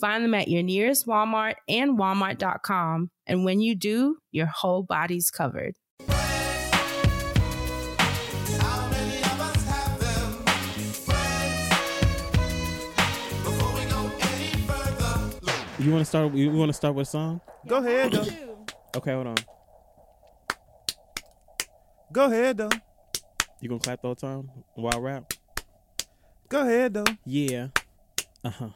Find them at your nearest Walmart and walmart.com. And when you do, your whole body's covered. How many of us have them? Friends. Before we go any further, look. You want to start? You want to start with a song? Go ahead though. Okay, hold on. Go ahead though. You gonna clap the whole time while I rap? Go ahead though. Yeah. Uh huh.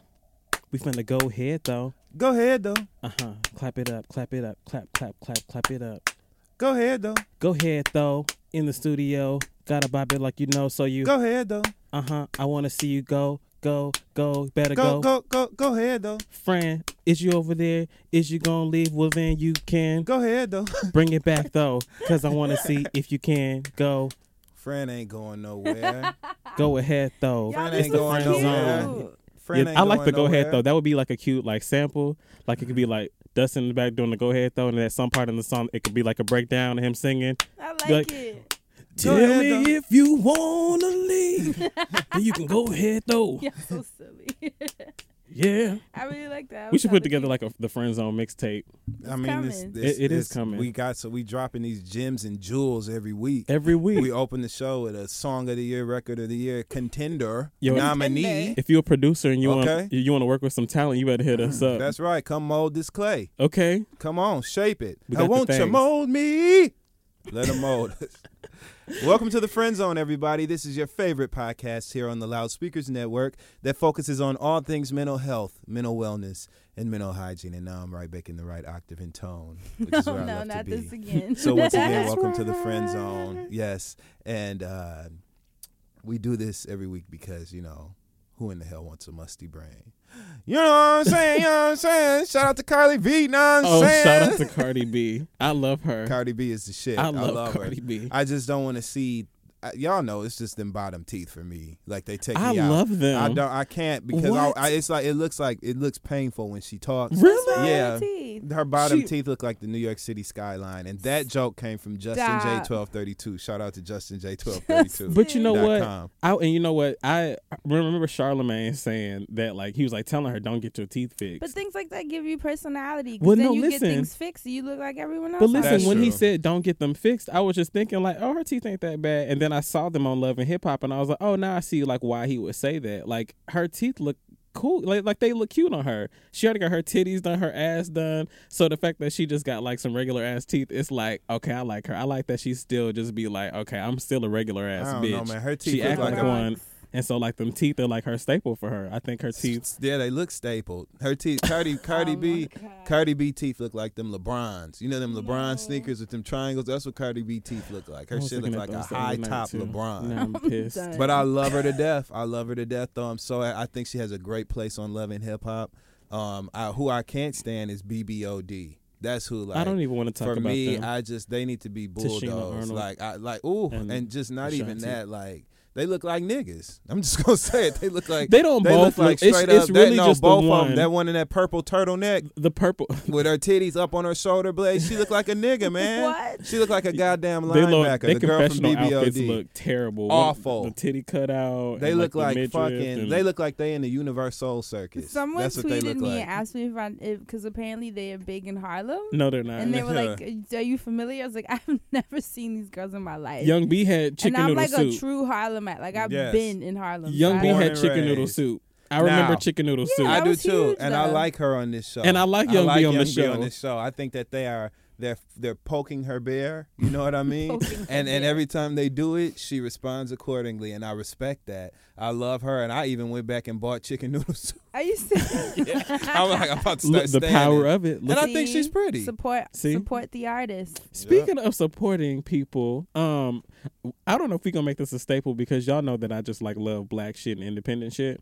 We finna go ahead though. Go ahead though. Uh huh. Clap it up. Clap it up. Clap, clap, clap, clap it up. Go ahead though. Go ahead though. In the studio, gotta bob it like you know. So you. Go ahead though. Uh huh. I wanna see you go, go, go. Better Go go. go go go ahead though. Friend, is you over there? Is you gonna leave? Well then you can Go ahead though. bring it back though, cause I wanna see if you can go. Friend ain't going nowhere. Go ahead though. Fran It's ain't the going friend nowhere. zone. Fran Yeah, ain't I like going the go ahead though. That would be like a cute like sample. Like it could be like Dustin in the back doing the go ahead though, and at some part in the song it could be like a breakdown of him singing. I like Like- it. Tell ahead, me though. if you wanna leave, then you can go ahead though. Yeah, so silly. Yeah, I really like that. we should put together like a the friend zone mixtape I mean, this, coming. this, It- it is this- coming. We got so we dropping these gems and jewels every week. every week. We open the show with a song of the year, record of the year, contender, Yo, nominee. if you're a producer and you Okay. want you want to work with some talent, you better hit us up. That's right. Come mold this clay. okay. Come on, shape it. We I got the won't you things. mold me? Let them mold us. Welcome to the Friend Zone, everybody. This is your favorite podcast here on the Loudspeakers Network that focuses on all things mental health, mental wellness, and mental hygiene. And now I'm right back in the right octave and tone, which is where I no, love not to be. this again. So once again, welcome to the Friend Zone. Yes, and uh, we do this every week because you know who in the hell wants a musty brain? You know what I'm saying? You know what I'm saying? Shout out to Carly B. You know what I'm Oh, saying? shout out to Cardi B. I love her. Cardi B is the shit. I I love love, Cardi her. B. I just don't want to see. I, y'all know it's just them bottom teeth for me. Like they take I me out. love them. I don't. I can't because I, I, it's like it looks like it looks painful when she talks. Really? Yeah. Teeth. Her bottom She- teeth look like the New York City skyline, and that joke came from Justin J twelve thirty two. Shout out to Justin J twelve thirty two. But you know what? com. I and you know what? I remember Charlemagne saying that like he was like telling her don't get your teeth fixed. But things like that give you personality. Well, then no, you listen. get things fixed. You look like everyone else. But listen, That's when he said don't get them fixed, I was just thinking like, oh, her teeth ain't that bad. And then I saw them on Love and Hip Hop, and I was like, oh, now I see like why he would say that. Like her teeth look cool, like like they look cute on her. She already got her titties done, her ass done. So the fact that she just got like some regular ass teeth, it's like okay, I like her. I like that she still just be like, okay, I'm still a regular ass bitch. know, man. Her teeth she act like like one. And so like them teeth are like her staple for her. I think her teeth. Yeah, they look stapled. Her teeth, Cardi, Cardi Oh B. Cardi B teeth look like them LeBrons. You know them LeBron sneakers with them triangles. That's what Cardi B teeth look like. Her shit look like at a those the other high top too. LeBron. Now I'm pissed. done. But I love her to death. I love her to death, though. I'm so I think she has a great place on Love and Hip Hop. Um, I, who I can't stand is BBOD. That's who. Like I don't even want to talk for about me. them. I just they need to be bulldogs. Like I like ooh, and and, just not even that. Like they look like niggas. I'm just gonna say it. They look like They don't They both look like look- it's- straight it's up. they- really no, just the both of them. That one in that purple turtleneck the purple. with her titties up on her shoulder blades. She looked like a nigga, man. What? She looked like a goddamn They linebacker. They the girl from confessional outfits BBOD. look terrible. Awful. The titty cut out. They and, look the like midriff fucking. They look like they in the UniverSoul Circus. Someone That's what they tweeted look me like. and asked me if I because apparently they are big in Harlem. No, they're not. And they were like, "Are you familiar?" I was like, "I've never seen these girls in my life." Young B had chicken and I'm like soup. a true Harlemite. Like I've Yes. been in Harlem. Young so B I Born had and chicken noodle raised. soup. I remember Now, chicken noodle Yeah, soup. I that do was too, huge, and I though. like her on this show. And I like Young I B like on the Young show. on this show. I think that they are they're they're poking her bear. You know what I mean? And and every time they do it, she responds accordingly, and I respect that. I love her, and I even went back and bought chicken noodle soup. Are you serious? I'm like, I'm about to Look, start the standing. power of it. And Look, I think she's pretty. Support See? support the artist. Speaking of supporting people, um, I don't know if we're gonna make this a staple because y'all know that I just like love black shit and independent shit.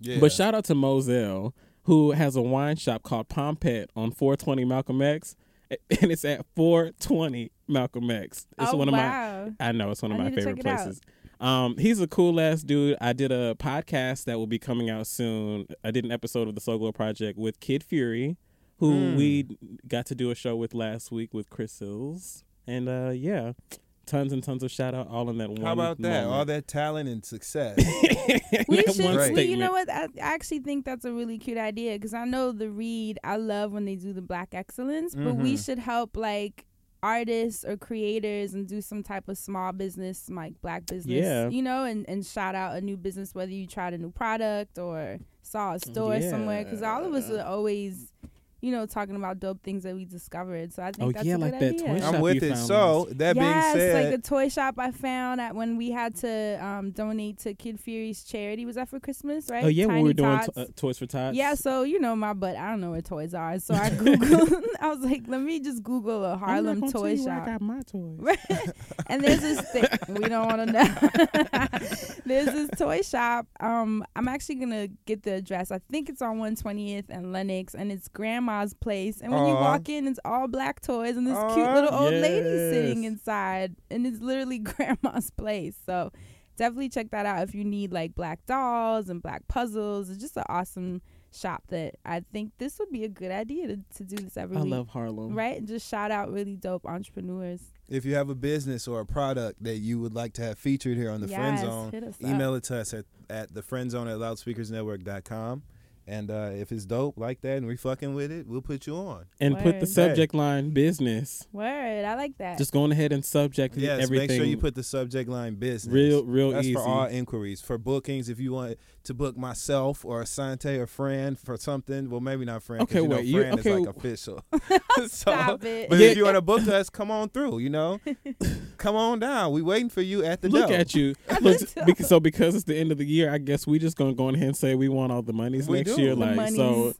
Yeah. But shout out to Moselle, who has a wine shop called Pompet on 420 Malcolm X, and it's at 420 Malcolm X. It's oh one of my. I know it's one of I my favorite check it out. places. Um, he's a cool ass dude. I did a podcast that will be coming out soon. I did an episode of the Soul Glo Project with Kid Fury, who Mm. we got to do a show with last week with Chris Sills. And uh, yeah, tons and tons of shout out all in that one. How about that? moment. All that talent and success. We should. one We, you know what? I I actually think that's a really cute idea because I know the read. I love when they do the Black Excellence, but we Mhm. should help like artists or creators and do some type of small business, like black business. Yeah. You know, and and shout out a new business whether you tried a new product or saw a store somewhere because all of us are always. You know, talking about dope things that we discovered. So I think Oh, that's yeah, a like good that idea. toy shop I'm with you it. found So once. that yes, being said, like a toy shop I found at when we had to um, donate to Kid Fury's charity. Was that for Christmas, right? Oh yeah, Tiny we were doing t- uh, Toys for Tots. yeah, so you know my butt. I don't know where toys are, so I googled. I was like, let me just Google a I'm not Harlem tell toy you where shop. I got my toys. and there's this thing we don't want to know. there's this toy shop. Um, I'm actually gonna get the address. I think it's on 120th and Lenox, and it's Grandma's place. And when you walk in, it's all black toys and this cute little old lady sitting inside, and it's literally Grandma's place. So definitely check that out if you need like black dolls and black puzzles. It's just an awesome shop that I think this would be a good idea to, to do this every I week. love Harlem. Right, and just shout out really dope entrepreneurs. if you have a business or a product that you would like to have featured here on the Friend Zone, hit up. email it to us at, at thefriendzone at loudspeakersnetwork.com. And uh, if it's dope like that and we fucking with it, we'll put you on. And put the Word. subject line business. Word, I like that. Just going ahead and subject Yes, everything. make sure you put the subject line business. real, real That's easy. for all inquiries. For bookings, if you want to book myself or Asante or Fran for something, well, maybe not Fran. 'cause Okay, you know wait, you- okay. is like official. so, Stop it. But Yeah. if you want to book us, come on through. You know, come on down. We waiting for you at the door. Look door. at you. Look, because, so because it's the end of the year, I guess we just gonna go ahead and say we want all the monies We next do. year. The Like monies. so,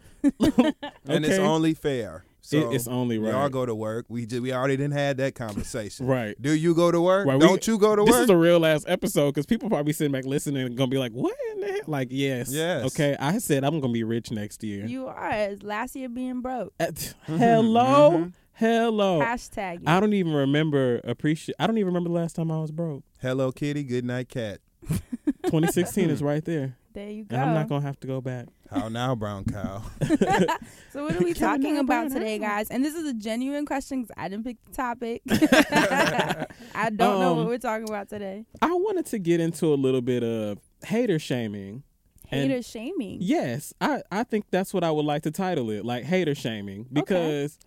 and it's only fair. So It- it's only We right. all go to work. We just, we already didn't had that conversation. right. Do you go to work? Right, Don't you go to This work? This is a real ass episode because people probably sitting back listening and gonna be like, "What in the hell?" Like, yes, Yes. Okay, I said I'm gonna be rich next year. You are. Last year being broke. At- hello, mhm. hello. Hashtag. I don't even remember appreciate. I don't even remember the last time I was broke. Hello Kitty. Good night, cat. 2016 is right there, there you go. and I'm not gonna have to go back. How now, brown cow? so what are we Can talking not about burn today, out? guys? And this is a genuine question because I didn't pick the topic. I don't know what Um, we're talking about today. I wanted to get into a little bit of hater shaming. and- Hater shaming. Yes, I, I think that's what I would like to title it, like hater shaming, because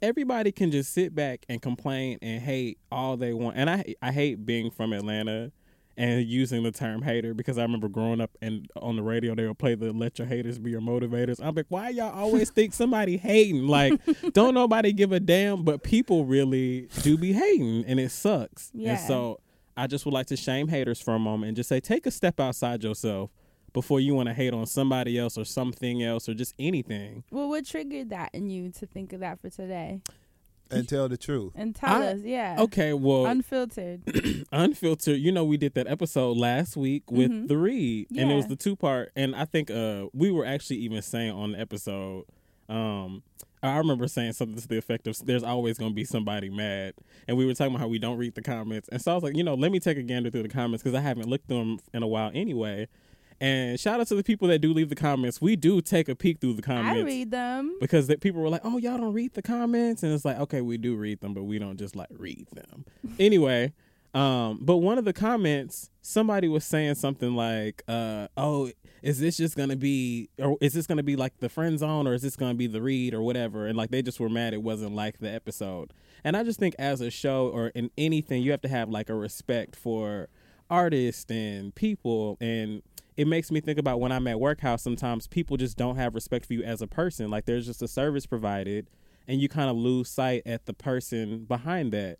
everybody can just sit back and complain and hate all they want. And I I hate being from Atlanta and using the term hater because I remember growing up and on the radio they would play the let your haters be your motivators. I'm like, why y'all always think somebody hating? Like, don't nobody give a damn, but people really do be hating and it sucks. Yeah. And so I just would like to shame haters for a moment and just say, take a step outside yourself before you want to hate on somebody else or something else or just anything. Well, what triggered that in you to think of that for today? And tell the truth. And tell I- us, yeah. Okay, well, Unfiltered. unfiltered. You know, we did that episode last week with Mhm. the read, and it was the two part. And I think uh we were actually even saying on the episode, um, I remember saying something to the effect of, "There's always going to be somebody mad," and we were talking about how we don't read the comments. And so I was like, you know, let me take a gander through the comments because I haven't looked through them in a while anyway. And shout out to the people that do leave the comments. We do take a peek through the comments I read them. because that people were like, "Oh, y'all don't read the comments," and it's like, okay, we do read them, but we don't just like read them. anyway, um, but one of the comments, somebody was saying something like, uh, "Oh, is this just gonna be, or is this gonna be like the friend zone, or is this gonna be the read, or whatever?" And like they just were mad it wasn't like the episode. And I just think as a show or in anything, you have to have like a respect for artists and people and it makes me think about when I'm at work how sometimes people just don't have respect for you as a person. Like there's just a service provided and you kind of lose sight at the person behind that.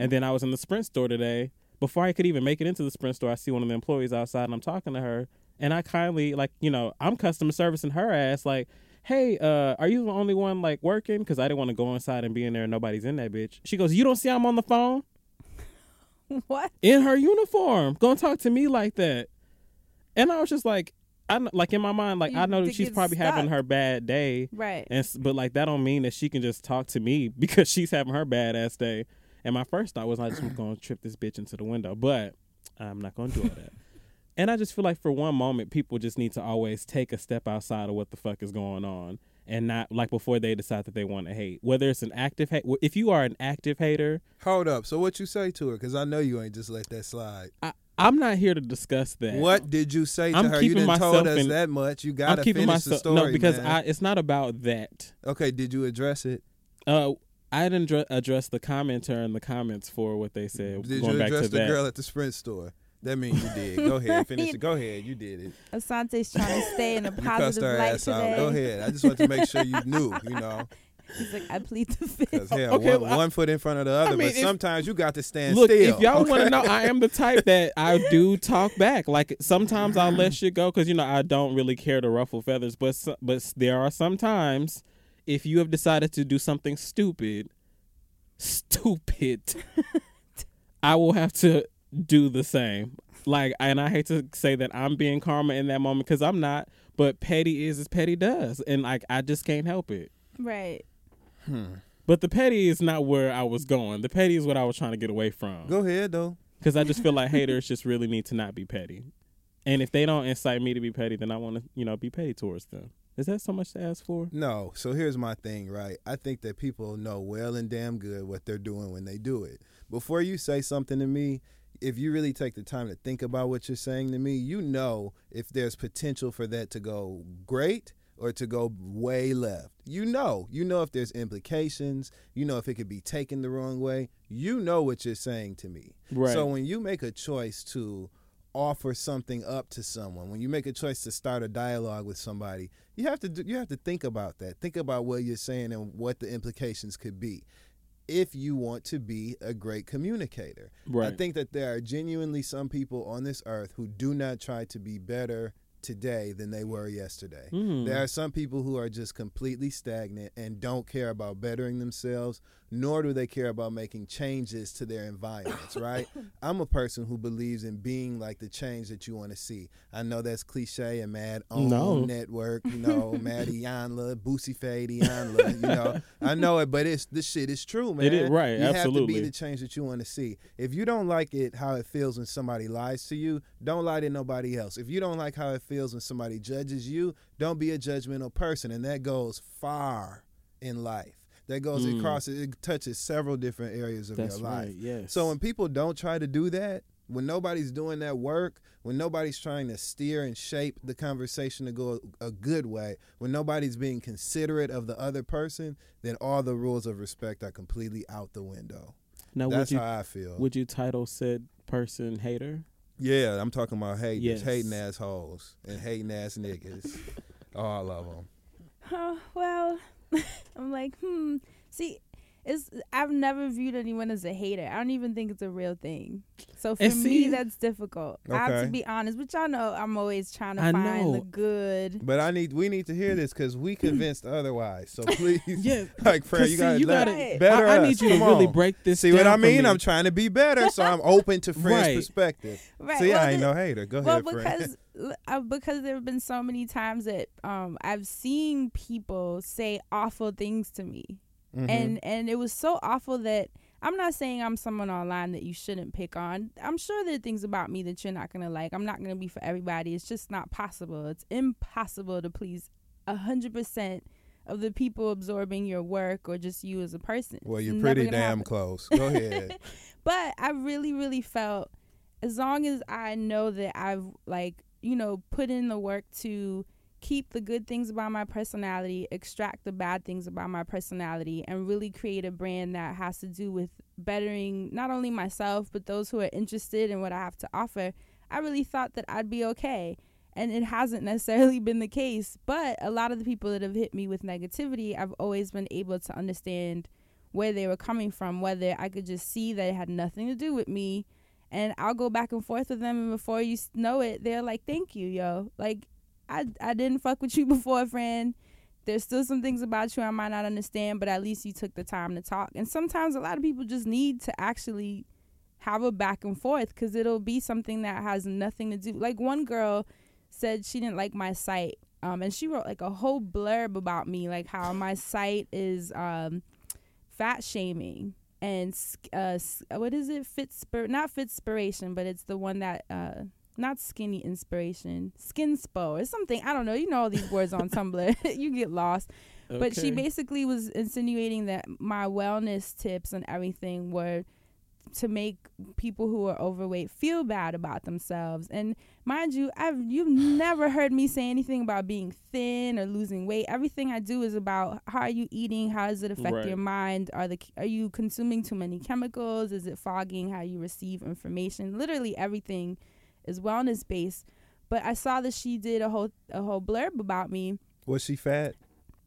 And then I was in the Sprint store today. Before I could even make it into the Sprint store, I see one of the employees outside and I'm talking to her. And I kindly, like, you know, I'm customer servicing her ass, like, hey, uh, are you the only one, like, working? Because I didn't want to go inside and be in there and nobody's in that bitch. She goes, You don't see I'm on the phone? What? in her uniform. Gonna talk to me like that. And i was just like i like in my mind like You i know that she's probably having her bad day. Right. and but like that don't mean that she can just talk to me because she's having her bad ass day. And my first thought was i just gonna trip this bitch into the window but i'm not gonna do all that. And i just feel like for one moment people just need to always take a step outside of what the fuck is going on and not like before they decide that they want to hate whether it's an active hate if you are an active hater Hold up. So what you say to her? Because I know you ain't just let that slide. I, i'm not here to discuss that What did you say to I'm her? You keeping didn't told myself us in- that much. You gotta I'm keeping finish the story. no because. I it's not about that. Okay, did you address it? Uh, I didn't address the commenter in the comments for what they said. Did going you back address to the that. girl at the Sprint store? That means you did. Go ahead, finish it. Go ahead, you did it. Asante's trying to stay in a You cussed positive her light ass today. out. Go ahead. I just want to make sure you knew. You know, He's like, I plead the fifth. because hell, Okay, one, well, I- one foot in front of the other. mean, but if- sometimes you got to stand Look, still. if y'all want to know, I am the type that I do talk back. Like sometimes I'll let shit go because you know I don't really care to ruffle feathers. But but there are some times if you have decided to do something stupid, stupid, I will have to do the same. Like, and I hate to say that I'm being karma in that moment because I'm not. But petty is as petty does, and like I just can't help it. Right. Hmm. But the petty is not where I was going. The petty is what I was trying to get away from. Go ahead though. Because I just feel like haters just really need to not be petty. And if they don't incite me to be petty, then I want to, you know, be petty towards them. Is that so much to ask for? No. So here's my thing, right? I think that people know well and damn good what they're doing when they do it. Before you say something to me, if you really take the time to think about what you're saying to me, you know if there's potential for that to go great or to go way left. You know. You know if there's implications. You know if it could be taken the wrong way. You know what you're saying to me. Right. So when you make a choice to offer something up to someone, when you make a choice to start a dialogue with somebody, you have to do, you have to think about that. Think about what you're saying and what the implications could be. If you want to be a great communicator, I think that there are genuinely some people on this earth who do not try to be better today than they were yesterday. Mm. There are some people who are just completely stagnant and don't care about bettering themselves, nor do they care about making changes to their environments, right? I'm a person who believes in being like the change that you want to see. I know that's cliche and mad on No. network, you know, Maddie Yanla, Boosie Fade Yanla, you know. I know it, but it's this shit is true, man. It is- right, You have to be the change that you want to see. If you don't like it how it feels when somebody lies to you, don't lie to nobody else. If you don't like how it feels when somebody judges you, don't be a judgmental person. And that goes far in life. That goes Mm. across it touches several different areas of That's your life. right. Yes. So when people don't try to do that, when nobody's doing that work, when nobody's trying to steer and shape the conversation to go a good way, when nobody's being considerate of the other person, then all the rules of respect are completely out the window. now, would That's you how I feel. would you title said person hater? yeah, I'm talking about haters, Yes. hating assholes, and hating ass niggas. all of them. Oh, well, I'm like, hmm. See, it's I've never viewed anyone as a hater. I don't even think it's a real thing. So for And me, that's difficult. I have to be honest, but y'all know I'm always trying to I find the good. But I need we need to hear this because we convinced otherwise. So please, Yeah, like prayer, 'cause you gotta you let gotta- better. I, I us. need you to Come really on. break this. See what I mean? I'm trying to be better, so I'm open to friends' Right. perspective. Right. See, well, I ain't the- no hater. Go well, ahead, friend. because uh, because there have been so many times that um I've seen people say awful things to me, Mhm. and and it was so awful that I'm not saying I'm someone online that you shouldn't pick on. I'm sure there are things about me that you're not gonna like. I'm not gonna be for everybody. It's just not possible. It's impossible to please a hundred percent of the people absorbing your work or just you as a person. well, you're pretty damn happen. close. Go ahead. but I really, really felt as long as I know that I've like, you know, put in the work to keep the good things about my personality, extract the bad things about my personality, and really create a brand that has to do with bettering not only myself, but those who are interested in what I have to offer, I really thought that I'd be okay. And it hasn't necessarily been the case. But a lot of the people that have hit me with negativity, I've always been able to understand where they were coming from, whether I could just see that it had nothing to do with me. And I'll go back and forth with them, and before you know it, they're like, "Thank you, yo." Like, I I didn't fuck with you before, friend. There's still some things about you I might not understand, but at least you took the time to talk. And sometimes a lot of people just need to actually have a back and forth because it'll be something that has nothing to do. Like one girl said she didn't like my site, um, and she wrote like a whole blurb about me, like how my site is um, fat shaming and uh, what is it? Fit spir- not fit inspiration, but it's the one that uh, not skinny inspiration, skin spo or something. I don't know. You know all these words on Tumblr. you get lost. But she basically was insinuating that my wellness tips and everything were to make people who are overweight feel bad about themselves. And mind you, I've you've never heard me say anything about being thin or losing weight. Everything I do is about how are you eating? How does it affect Right. your mind? Are the are you consuming too many chemicals? Is it fogging how you receive information? Literally everything is wellness based. But I saw that she did a whole a whole blurb about me Was she fat?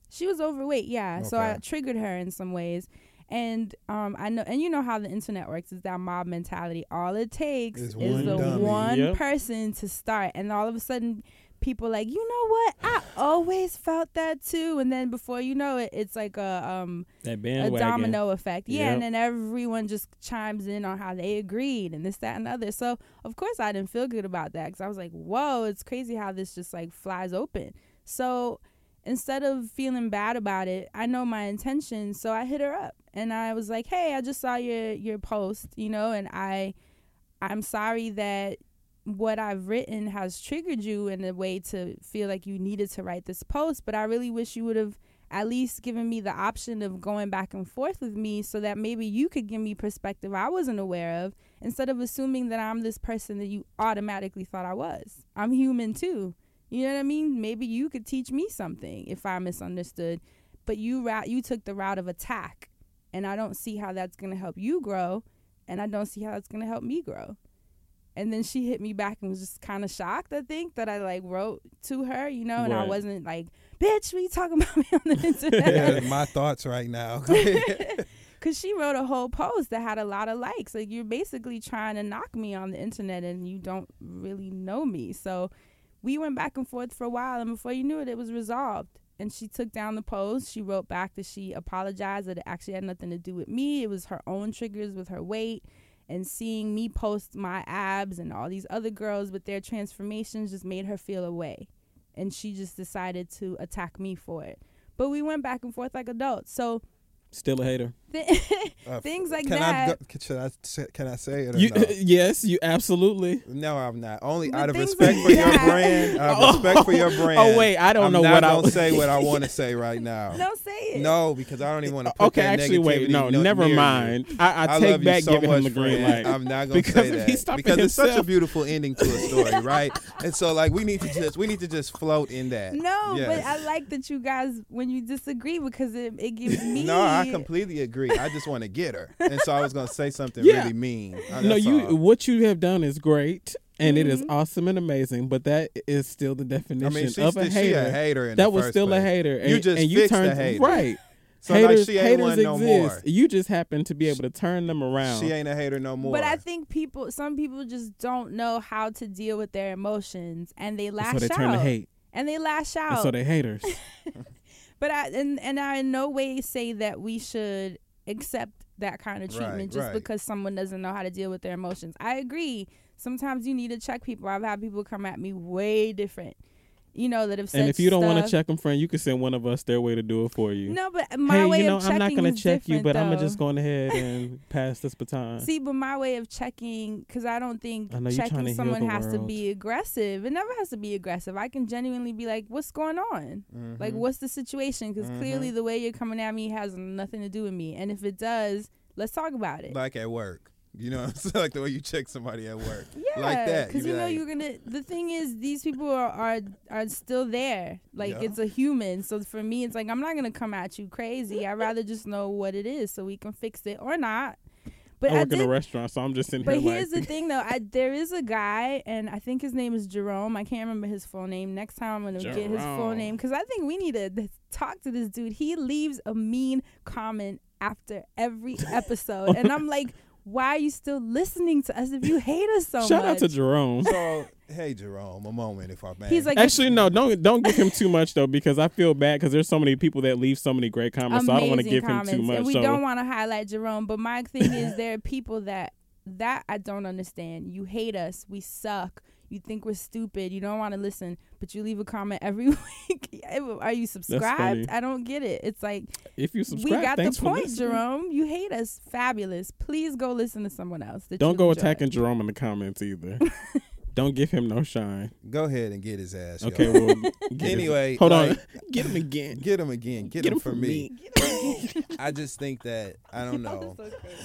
she was overweight, yeah. So I triggered her in some ways. And um, I know, and you know how the internet works is that mob mentality. All it takes Is is, one the dummy. one Yep. person to start, and all of a sudden, people like, you know what? I always felt that too. And then before you know it, it's like a um a domino effect. Yeah, Yep. and then everyone just chimes in on how they agreed and this, that, and other. So of course I didn't feel good about that because I was like, whoa, it's crazy how this just like flies open. So instead of feeling bad about it, I know my intentions, so I hit her up and I was like, hey, I just saw your your post, you know, and I I'm sorry that what I've written has triggered you in a way to feel like you needed to write this post, but I really wish you would have at least given me the option of going back and forth with me so that maybe you could give me perspective I wasn't aware of instead of assuming that I'm this person that you automatically thought I was. I'm human too. You know what I mean? Maybe you could teach me something if I misunderstood, but you you took the route of attack, and I don't see how that's going to help you grow, and I don't see how that's going to help me grow. And then she hit me back and was just kind of shocked, I think, that I like wrote to her, you know, and I wasn't like, bitch, what you talking about me on the internet? Yeah, my thoughts right now. Cause she wrote a whole post that had a lot of likes. Like you're basically trying to knock me on the internet, and you don't really know me. So we went back and forth for a while, and before you knew it, it was resolved. And she took down the post. She wrote back that she apologized that it actually had nothing to do with me. It was her own triggers with her weight, and seeing me post my abs and all these other girls with their transformations just made her feel away, and she just decided to attack me for it. But we went back and forth like adults. So Still a hater. Th- Uh, things like can that. I should I can I say it or You, no? yes, you absolutely. No, I'm not. Only But out of respect like for your that- brand. Out of respect for your brand. Oh wait, I don't I'm know not what I gonna say what I want to say right now. Don't say it. No, because I don't even want to put Okay, that actually, wait, no, no- never near you. mind. I, I, I take love back you so giving much, him the green friend. light. I'm not gonna Because say that he's stopping because it's such a beautiful ending to a story, right? and so, like, we need to just we need to just float in that. No, but I like that you guys when you disagree because it, it gives me. No, I completely agree. I just want to get her, and so I was gonna say something Yeah. really mean. Uh, no, you. all. What you have done is great, and it is Mhm. awesome and amazing. But that is still the I definition mean, of a she hater. a hater. In that the was first still a hater. And, You just and you fixed the turned hater. right. So like haters, she ain't haters one no exist. more. You just happen to be able to turn them around. She ain't a hater no more. But I think people, some people just don't know how to deal with their emotions, and they And lash so they out. turn to hate. And they lash out. And out. so they haters. but I and and I in no way say that we should accept that kind of Right, treatment just right. because someone doesn't know how to deal with their emotions. I agree. Sometimes you need to check people. I've had people come at me way different, you know, that have said and if you don't want to check them, friend, you can send one of us their way to do it for you. No, but my hey, way you know, of I'm not gonna check you, different, but I'm gonna just going ahead and pass this baton. See, but my way of checking, because I don't think I know you're trying to checking someone the has to be aggressive. It never has to be aggressive. I can genuinely be like, "What's going on? Mm-hmm. Like, what's the situation?" Because clearly, the way you're coming at me has nothing to do with me. And if it does, let's talk about it. like at work. You know, it's like the way you check somebody at work. Yeah, like that. Because be you know like, you're gonna. The thing is, these people are are, are still there. Like Yeah. it's a human. So for me, it's like I'm not gonna come at you crazy. I'd rather just know what it is so we can fix it or not. But I I, work in a restaurant, so I'm just sitting But here But here's like, the thing, though. I, there is a guy, and I think his name is Jerome. I can't remember his full name. Next time I'm gonna get his full name because I think we need to talk to this dude. He leaves a mean comment after every episode, and I'm like, why are you still listening to us if you hate us so much? shout much? out to Jerome. So, hey, Jerome, a moment, if I may. He's like, Actually, no, don't don't give him too much though, because I feel bad because there's so many people that leave so many great comments, so I don't want to amazing give him too comments, much. And we so don't want to highlight Jerome, but my thing is there are people that that I don't understand. You hate us. We suck. You think we're stupid. You don't want to listen, but you leave a comment every week. Are you subscribed? I don't get it. It's like if you subscribe, we got the point. Jerome. You hate us. Fabulous. Please go listen to someone else. Don't go enjoy. attacking Jerome in the comments either. don't give him no shine. Go ahead and get his ass. Okay, well, get him. Anyway, hold like- on, get him again. Get him again. Get, him, for me. I just think that I don't know.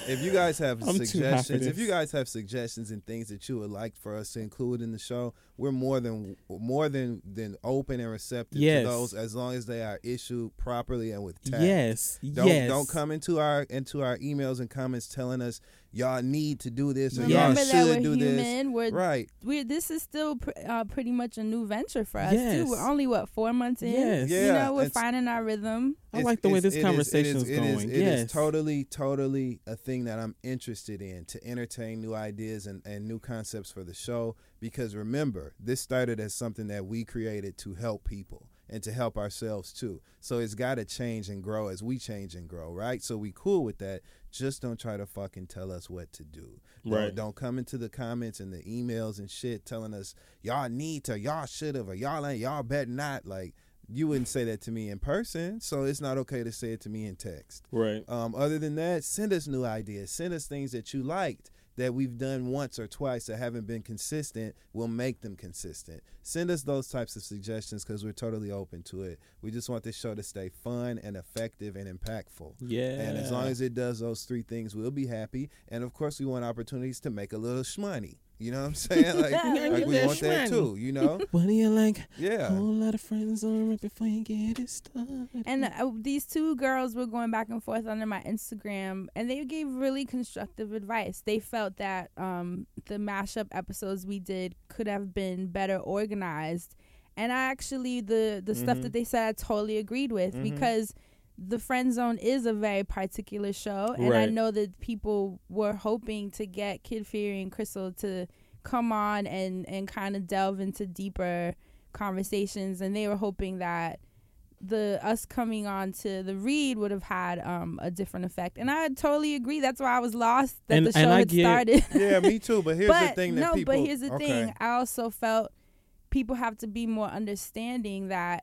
If you guys have I'm too hot for suggestions, if you guys have suggestions and things that you would like for us to include in the show, we're more than more than than open and receptive Yes. to those as long as they are issued properly and with tact. Yes, Don't yes. don't come into our into our emails and comments telling us y'all need to do this or Remember y'all that we're should do human. We're this. Right. we're this is still pr- uh, pretty much a new venture for us Yes. too. We're only what four months in. Yes. you Yeah, know we're it's- finding our rhythm. I like the way this conversation is it is- it is- going. It is yes, totally, totally a thing that I'm interested in to entertain new ideas and, and new concepts for the show. Because remember, this started as something that we created to help people and to help ourselves too. So it's got to change and grow as we change and grow, right? So we cool with that. Just don't try to fucking tell us what to do. Don't- Right. Don't come into the comments and the emails and shit telling us y'all need to, y'all should have, or y'all ain't, y'all better not. Like you wouldn't say that to me in person, so it's not okay to say it to me in text. right. Um, other than that, send us new ideas. Send us things that you liked that we've done once or twice that haven't been consistent. We'll make them consistent. Send us those types of suggestions because we're totally open to it. We just want this show to stay fun and effective and impactful. Yeah, And as long as it does those three things, we'll be happy. And of course, we want opportunities to make a little shmoney. You know what I'm saying? Like, Yeah, like we that want that shmoney. too. You know? what do you like? Yeah. Whole lot of friends on right before you get it started. And uh, these two girls were going back and forth under my Instagram, and they gave really constructive advice. They felt that um, the mashup episodes we did could have been better organized, and I actually the the stuff Mhm. that they said I totally agreed with Mhm. because the friend zone is a very particular show, and I know that people were hoping to get Kid Fury and Crissle to come on and and kind of delve into deeper conversations, and they were hoping that the us coming on to the read would have had um a different effect and i totally agree that's why i was lost that And- the show and had get- started yeah, me too. But here's but the thing that no people. but here's the okay. thing i also felt people have to be more understanding that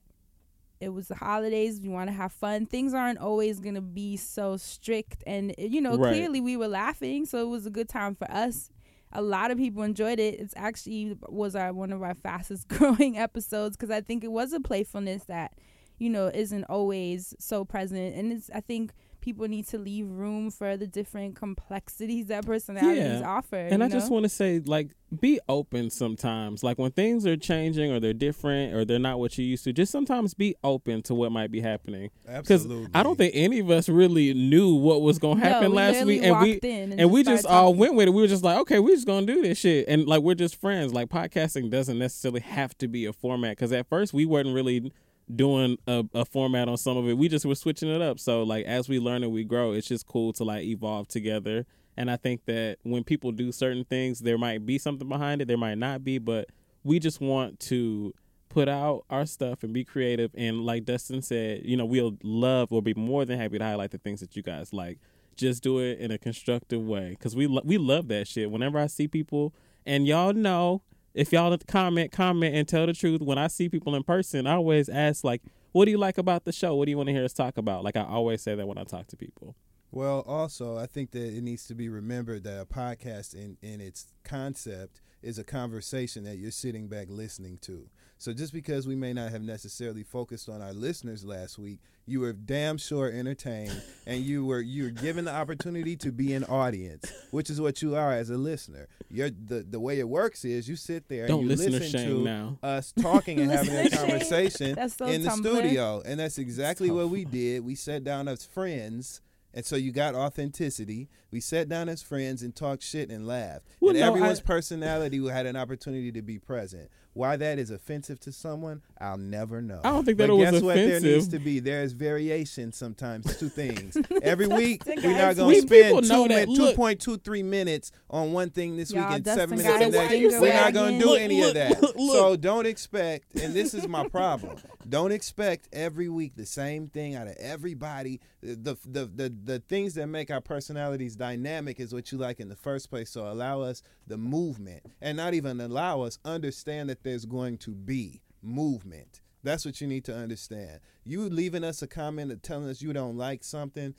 it was the holidays you want to have fun. Things aren't always going to be so strict and eh, you know Right. clearly we were laughing so it was a good time for us. A lot of people enjoyed it. It's actually was our one of our fastest growing episodes because i think it was a playfulness that you know isn't always so present. And it's i think people need to leave room for the different complexities that personalities Yeah. offer And you I just want to say, like, be open sometimes. Like when things are changing or they're different or they're not what you used to, just sometimes be open to what might be happening. Because Absolutely. I don't think any of us really knew what was going to No, happen we last week, and we walked in and and we just just all talking. went with it. We were just like, okay, we're just gonna do this shit, and like we're just friends. Like podcasting doesn't necessarily have to be a format because at first we weren't really doing a, a format on some of it. We just were switching it up. So like as we learn and we grow, it's just cool to like evolve together. And I think that when people do certain things, there might be something behind it, there might not be, but we just want to put out our stuff and be creative. And like Dustin said, you know, we'll love or be more than happy to highlight the things that you guys like. Just do it in a constructive way because we lo- we love that shit. Whenever I see people, and y'all know if y'all comment, comment and tell the truth. When I see people in person, I always ask like, "What do you like about the show? What do you want to hear us talk about?" Like I always say that when I talk to people. Well, also, I think that it needs to be remembered that a podcast in, in its concept is a conversation that you're sitting back listening to. So just because we may not have necessarily focused on our listeners last week, you were damn sure entertained and you were you were given the opportunity to be an audience, which is what you are as a listener. You're the the way it works is you sit there Don't and you listener listen to now. us talking and having a conversation so in the studio. And that's exactly what we did. We sat down as friends. And so you got authenticity. We sat down as friends and talked shit and laughed. Well, and no, everyone's I- personality who had an opportunity to be present. Why that is offensive to someone, I'll never know. I don't think that but it was guess what there needs to be? There's variation sometimes to things. Every week we're not gonna We- spend know two that. min- 2.23 minutes on one thing this Y'all week and seven minutes the why next. We're not gonna do Look, any of that. look, look. So don't expect, and this is my problem. Don't expect every week the same thing out of everybody. The, the the the things that make our personalities dynamic is what you like in the first place. So allow us the movement, and not even allow us understand that there's going to be movement. That's what you need to understand. You leaving us a comment and telling us you don't like something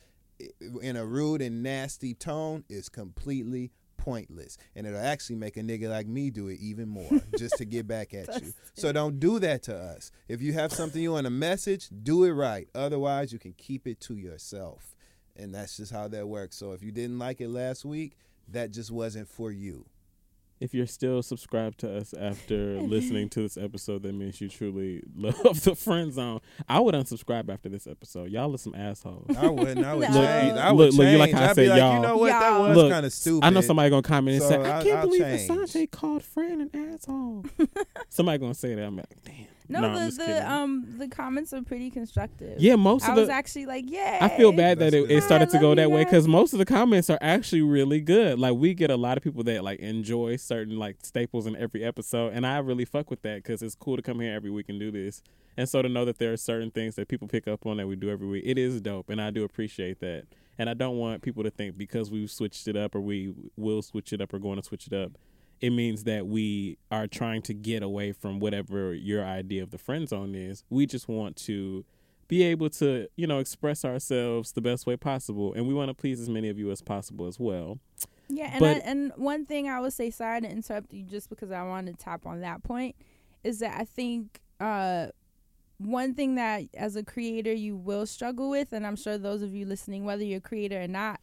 in a rude and nasty tone is completely pointless. And it'll actually make a nigga like me do it even more just to get back at you. So don't do that to us. If you have something you want to message, do it right. Otherwise, you can keep it to yourself. And that's just how that works. So if you didn't like it last week, that just wasn't for you. If you're still subscribed to us after listening to this episode, that means you truly love the friend zone. I would unsubscribe after this episode. Y'all are some assholes. I wouldn't. I would No. change. I Look, would look, you like how I I'd said like, y'all. you know what? Y'all. was Look, kind of stupid. I know somebody gonna comment and So say, I- "I can't I'll believe change. Asante called friend an asshole." somebody gonna say that. I'm like, damn. No, I'm the kidding. the um the comments are pretty constructive. yeah, most I of the, was the. actually like, yeah. I feel bad that it, it started to go that you way because most of the comments are actually really good. Like we get a lot of people that like enjoy certain like staples in every episode, and I really fuck with that because it's cool to come here every week and do this. And so to know that there are certain things that people pick up on that we do every week, it is dope, and I do appreciate that. And I don't want people to think because we've switched it up or we will switch it up or going to switch it up, it means that we are trying to get away from whatever your idea of the friend zone is. We just want to be able to, you know, express ourselves the best way possible, and we want to please as many of you as possible as well. Yeah, and But- I, and one thing I would say, sorry to interrupt you, just because I wanted to tap on that point, is that I think uh, one thing that as a creator you will struggle with, and I'm sure those of you listening, whether you're a creator or not,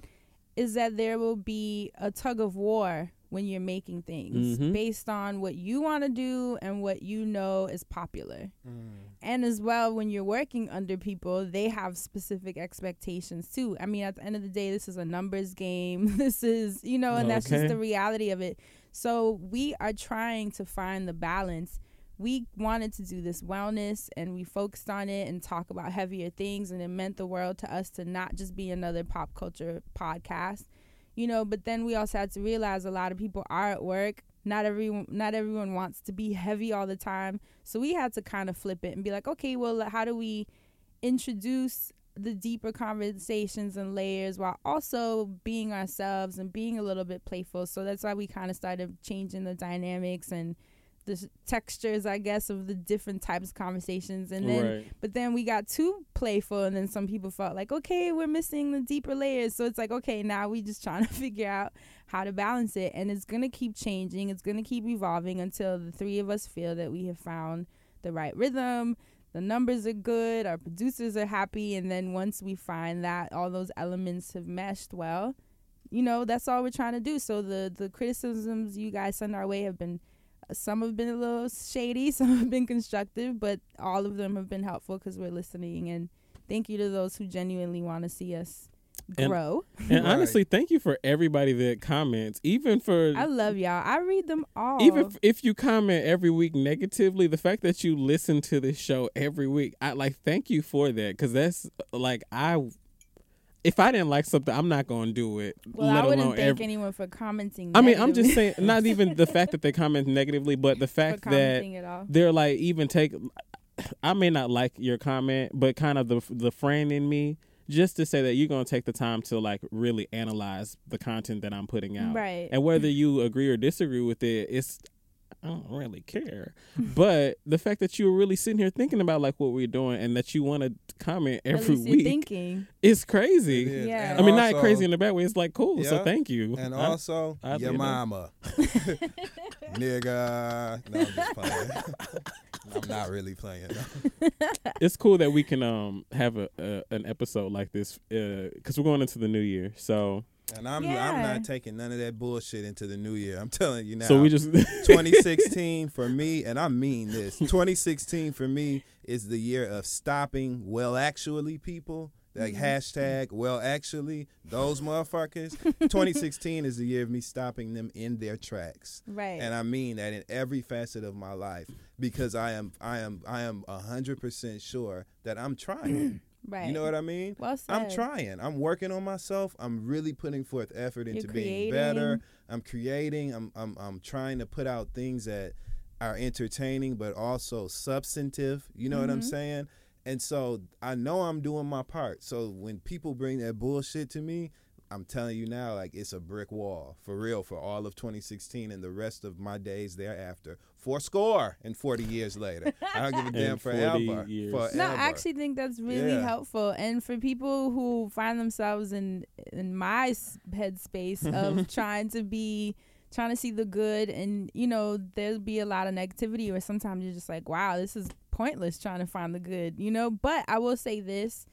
is that there will be a tug of war when you're making things Mhm. based on what you want to do and what you know is popular. And as well, when you're working under people, they have specific expectations too. I mean, at the end of the day, this is a numbers game. This is, you know, and that's just the reality of it. So we are trying to find the balance. We wanted to do this wellness and we focused on it and talk about heavier things. And it meant the world to us to not just be another pop culture podcast, you know, but then we also had to realize a lot of people are at work. Not everyone, not everyone wants to be heavy all the time. So we had to kind of flip it and be like, okay, well, how do we introduce the deeper conversations and layers while also being ourselves and being a little bit playful? So that's why we kind of started changing the dynamics and the textures, I guess, of the different types of conversations. And then right. but then we got too playful, and then some people felt like, okay, we're missing the deeper layers. So it's like, okay, now we just trying to figure out how to balance it, and it's gonna keep changing. It's gonna keep evolving until the three of us feel that we have found the right rhythm. The numbers are good. Our producers are happy, and then once we find that all those elements have meshed well, you know, that's all we're trying to do. So the the criticisms you guys send our way have been some have been a little shady, some have been constructive, but all of them have been helpful because we're listening. And thank you to those who genuinely want to see us And- grow. And Right. honestly, thank you for everybody that comments, even for I love y'all. I read them all. even if, if you comment every week negatively, the fact that you listen to this show every week, I like thank you for that because that's like I. If I didn't like something, I'm not gonna do it. well, I wouldn't thank every, anyone for commenting. I mean, I'm just saying, not even the fact that they comment negatively, but the fact that commenting at all. they're like even take. I may not like your comment, but kind of the the friend in me, just to say that you're gonna take the time to like really analyze the content that I'm putting out, Right. And whether you agree or disagree with it, it's I don't really care. but the fact that you were really sitting here thinking about like what we're doing and that you want to comment every week thinking. is crazy. It is. Yeah. And I mean, not crazy in a bad way. It's like cool. So thank you. And I- also, I- your mama. nigga. No, I'm just playing. I'm not really playing. no. it's cool that we can um have a, a an episode like this because we're going into the new year. So And I'm Yeah. I'm not taking none of that bullshit into the new year. I'm telling you now. so we just 2016 for me, and I mean this. 2016 for me is the year of stopping. Well, actually, people like Mm-hmm. hashtag. Well, actually, those motherfuckers. 2016 is the year of me stopping them in their tracks. Right. And I mean that in every facet of my life because I am I am I am hundred percent sure that I'm trying. Right. You know what I mean? Well I'm trying. I'm working on myself. I'm really putting forth effort into being better. I'm creating. I'm I'm I'm trying to put out things that are entertaining but also substantive. You know what I'm Mhm. saying? And so I know I'm doing my part. So when people bring that bullshit to me, I'm telling you now, like it's a brick wall for real for all of 2016 and the rest of my days thereafter. Four score and 40 years later. I don't give a damn And 40 forever. years. Forever. No, I actually think that's really Yeah. helpful. And for people who find themselves in in my headspace of trying to be trying to see the good and you know there'll be a lot of negativity or sometimes you're just like wow this is pointless trying to find the good you know but i will say this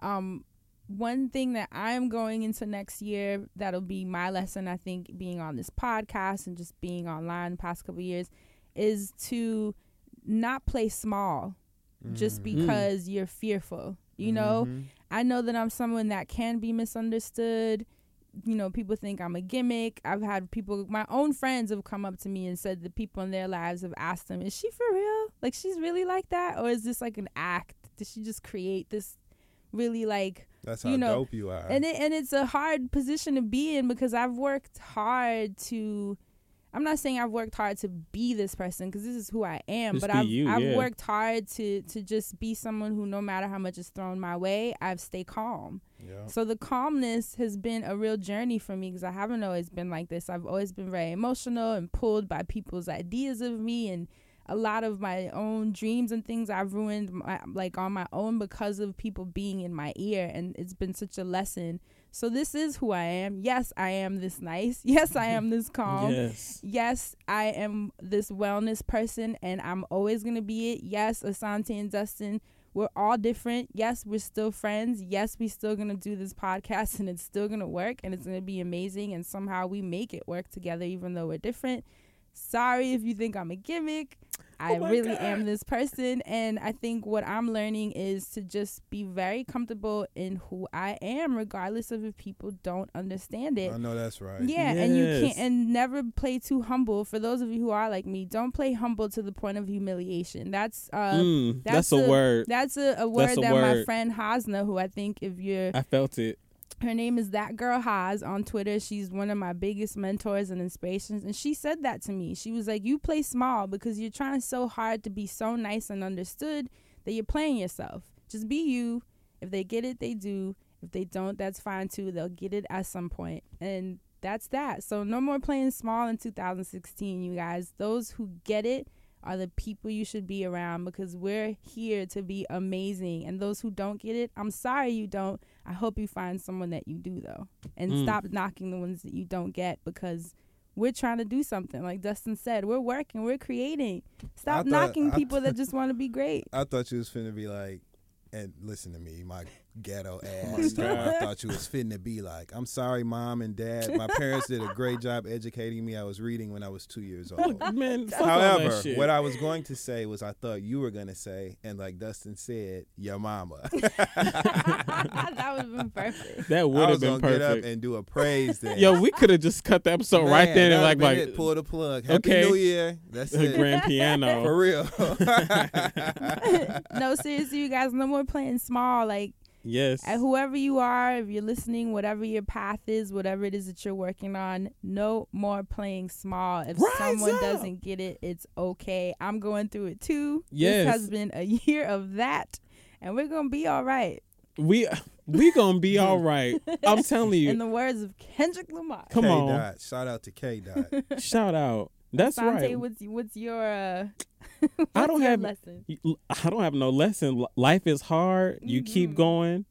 um one thing that i'm going into next year that'll be my lesson i think being on this podcast and just being online the past couple years is to not play small just Mm. because you're fearful you know Mhm. I know that I'm someone that can be misunderstood. You know, people think I'm a gimmick. I've had people, my own friends have come up to me and said the people in their lives have asked them, is she for real? Like, she's really like that? Or is this like an act? Did she just create this really like, That's how you know, dope you are. and it, and it's a hard position to be in because I've worked hard to. I'm not saying I've worked hard to be this person because this is who I am, Just but I've you, I've yeah. worked hard to to just be someone who, no matter how much is thrown my way, I've stayed calm. yeah. So the calmness has been a real journey for me because I haven't always been like this. I've always been very emotional and pulled by people's ideas of me and a lot of my own dreams and things I've ruined my, like on my own because of people being in my ear and it's been such a lesson. So this is who I am. Yes, I am this nice. Yes, I am this calm yes. yes, I am this wellness person and I'm always going to be it. Yes, Asante and Dustin, we're all different. Yes, we're still friends. Yes, we still going to do this podcast and it's still going to work and it's going to be amazing and somehow we make it work together even though we're different. Sorry if you think I'm a gimmick. I Oh really God. am this person and I think what I'm learning is to just be very comfortable in who I am regardless of if people don't understand it. I know that's right. Yeah, and you can't and never play too humble. For those of you who are like me, don't play humble to the point of humiliation. That's uh Mm, that's, that's a, a- word. that's a, a word That's a that my word. friend Hasna, who I think if you're I felt it. Her name is that girl Haas on Twitter. She's one of my biggest mentors and inspirations. And she said that to me. She was like, You play small because you're trying so hard to be so nice and understood that you're playing yourself. Just be you. If they get it, they do. If they don't, that's fine too. They'll get it at some point. And that's that. So no more playing small in 2016, you guys. Those who get it are the people you should be around because we're here to be amazing. And those who don't get it, I'm sorry you don't. I hope you find someone that you do though. And Mm. stop knocking the ones that you don't get because we're trying to do something. Like Dustin said, we're working, we're creating. Stop thought- knocking I people that just want to be great. I thought you was finna be like, and listen to me, my ghetto oh, ass. time. I thought you was finna be like, I'm sorry, mom and dad. My parents did a great job educating me. I was reading when I was two years oh, old. Man, fuck all that However, what I was going to say was I thought you were gonna say, and like Dustin said, your mama. that would have been perfect. that would have been gonna get up perfect. and do a praise dance. Yo, we could have just cut the episode right Man, then and like like it. pull the plug. Happy Okay. New Year. That's the it. grand piano. For real. no, seriously, you guys, no more playing small. Like yes. And whoever you are, if you're listening, whatever your path is, whatever it is that you're working on, no more playing small. If Rise someone up. doesn't get it, it's okay. I'm going through it too. Yes. This has been a year of that, and we're going to be all right. we we gonna be all right. I'm telling you. In the words of Kendrick Lamar. Come K on. Dot. Shout out to K Dot. Shout out. That's Sante, right. what's, what's your uh, I what's don't your have lesson? I don't have no lesson. Life is hard. You keep Mhm. going,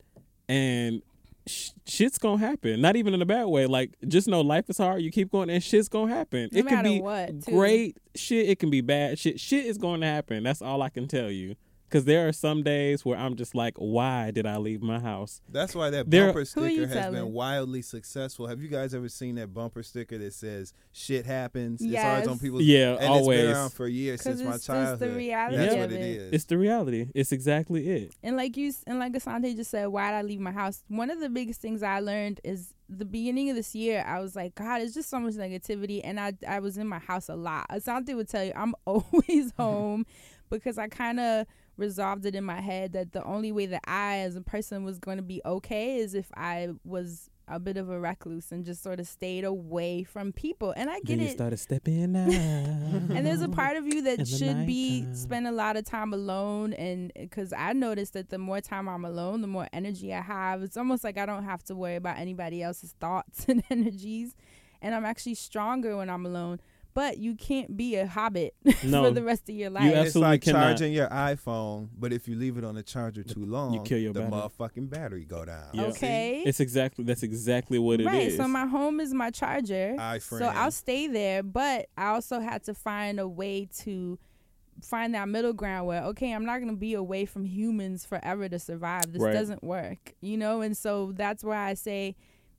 and sh- shit's gonna happen. Not even in a bad way. Like just know life is hard. You keep going, and shit's gonna happen. No it can be what, great shit. It can be bad shit. Shit is going to happen. That's all I can tell you. Because there are some days where I'm just like, why did I leave my house? That's why that There- bumper Who sticker has been wildly successful. Have you guys ever seen that bumper sticker that says "shit happens"? It's always on people's. Yeah, and always. it's been around for years 'Cause since my it's the childhood. reality That's of what it it. is. It's the reality. It's exactly it. And like you and like Asante just said, why did I leave my house? One of the biggest things I learned is the beginning of this year. I was like, God, it's just so much negativity, and I I was in my house a lot. Asante would tell you, I'm always home because I kind of resolved it in my head that the only way that I, as a person, was going to be okay is if I was a bit of a recluse and just sort of stayed away from people. And I get then you it. started stepping out. And there's a part of you that should be nighttime. spend a lot of time alone, and because I noticed that the more time I'm alone, the more energy I have. It's almost like I don't have to worry about anybody else's thoughts and energies, and I'm actually stronger when I'm alone. But you can't be a hobbit No. for the rest of your life. abs- it's absolutely like cannot. charging your iPhone, but if you leave it on the charger too long, kill your the battery. motherfucking battery go down. Yeah. okay. It's exactly that's exactly what it is. right. So my home is my charger. I So. I'll stay there, but I also had to find a way to find that middle ground where okay, I'm not going to be away from humans forever to survive. This Right. doesn't work, you know? And so that's why I say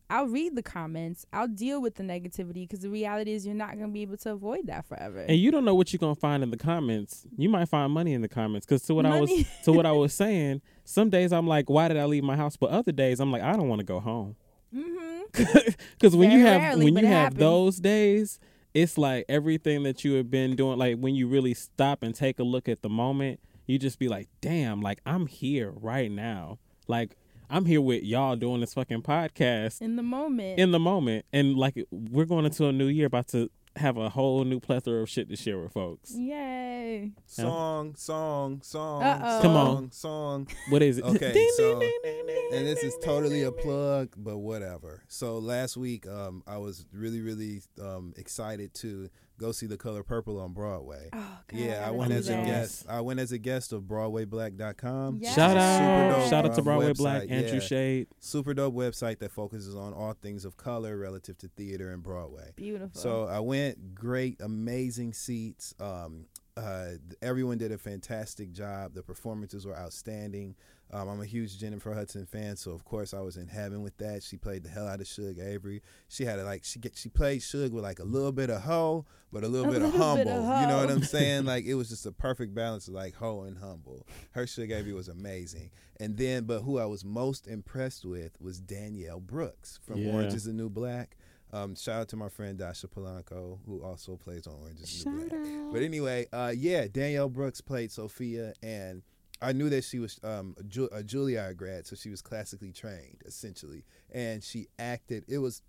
I'll read the comments. I'll deal with the negativity because the reality is you're not going to be able to avoid that forever. and you don't know what you're gonna find in the comments. You might find money in the comments. Because to what I was to what I was saying, some days I'm like, why did I leave my house? But other days I'm like, I don't want to go home. Mm-hmm. Because when you have rarely, when you have happens. those days, it's like everything that you have been doing. Like when you really stop and take a look at the moment, you just be like, damn, like I'm here right now. Like I'm here with y'all doing this fucking podcast In the moment. in the moment, and like we're going into a new year, about to have a whole new plethora of shit to share with folks. Yay. song, song, song, Uh-oh. Come on. song. What is it? Okay, Ding, so- ding, ding, ding, ding, and this ding, is totally a ding, ding. plug, but whatever. So last week, um, I was really, really um, excited to go see The Color Purple on Broadway. Oh, God, yeah, I gotta went do as a guest. I went as a guest of BroadwayBlack.com. Yes. Shout out, dope, shout out to um, Broadway website, Black, Andrew yeah. Shade. Super dope website that focuses on all things of color relative to theater and Broadway. Beautiful. So I went, great, amazing seats. Um, uh, everyone did a fantastic job. The performances were outstanding. Um, I'm a huge Jennifer Hudson fan, so of course I was in heaven with that. She played the hell out of Shug Avery. She had a, like she get, she played Shug with like a little bit of hoe, but a little A bit of little humble. bit of You know what. I'm saying? Like it was just a perfect balance of like hoe and humble. Her Shug Avery was amazing. And then, but who I was most impressed with was Danielle Brooks from Yeah. Orange Is the New Black. Um, shout out to my friend Dasha Polanco, who also plays on Orange Is the New Black. But anyway, uh, yeah, Danielle Brooks played Sophia, and I knew that she was um, a, Ju- a Juilliard grad, so she was classically trained essentially, and she acted. It was,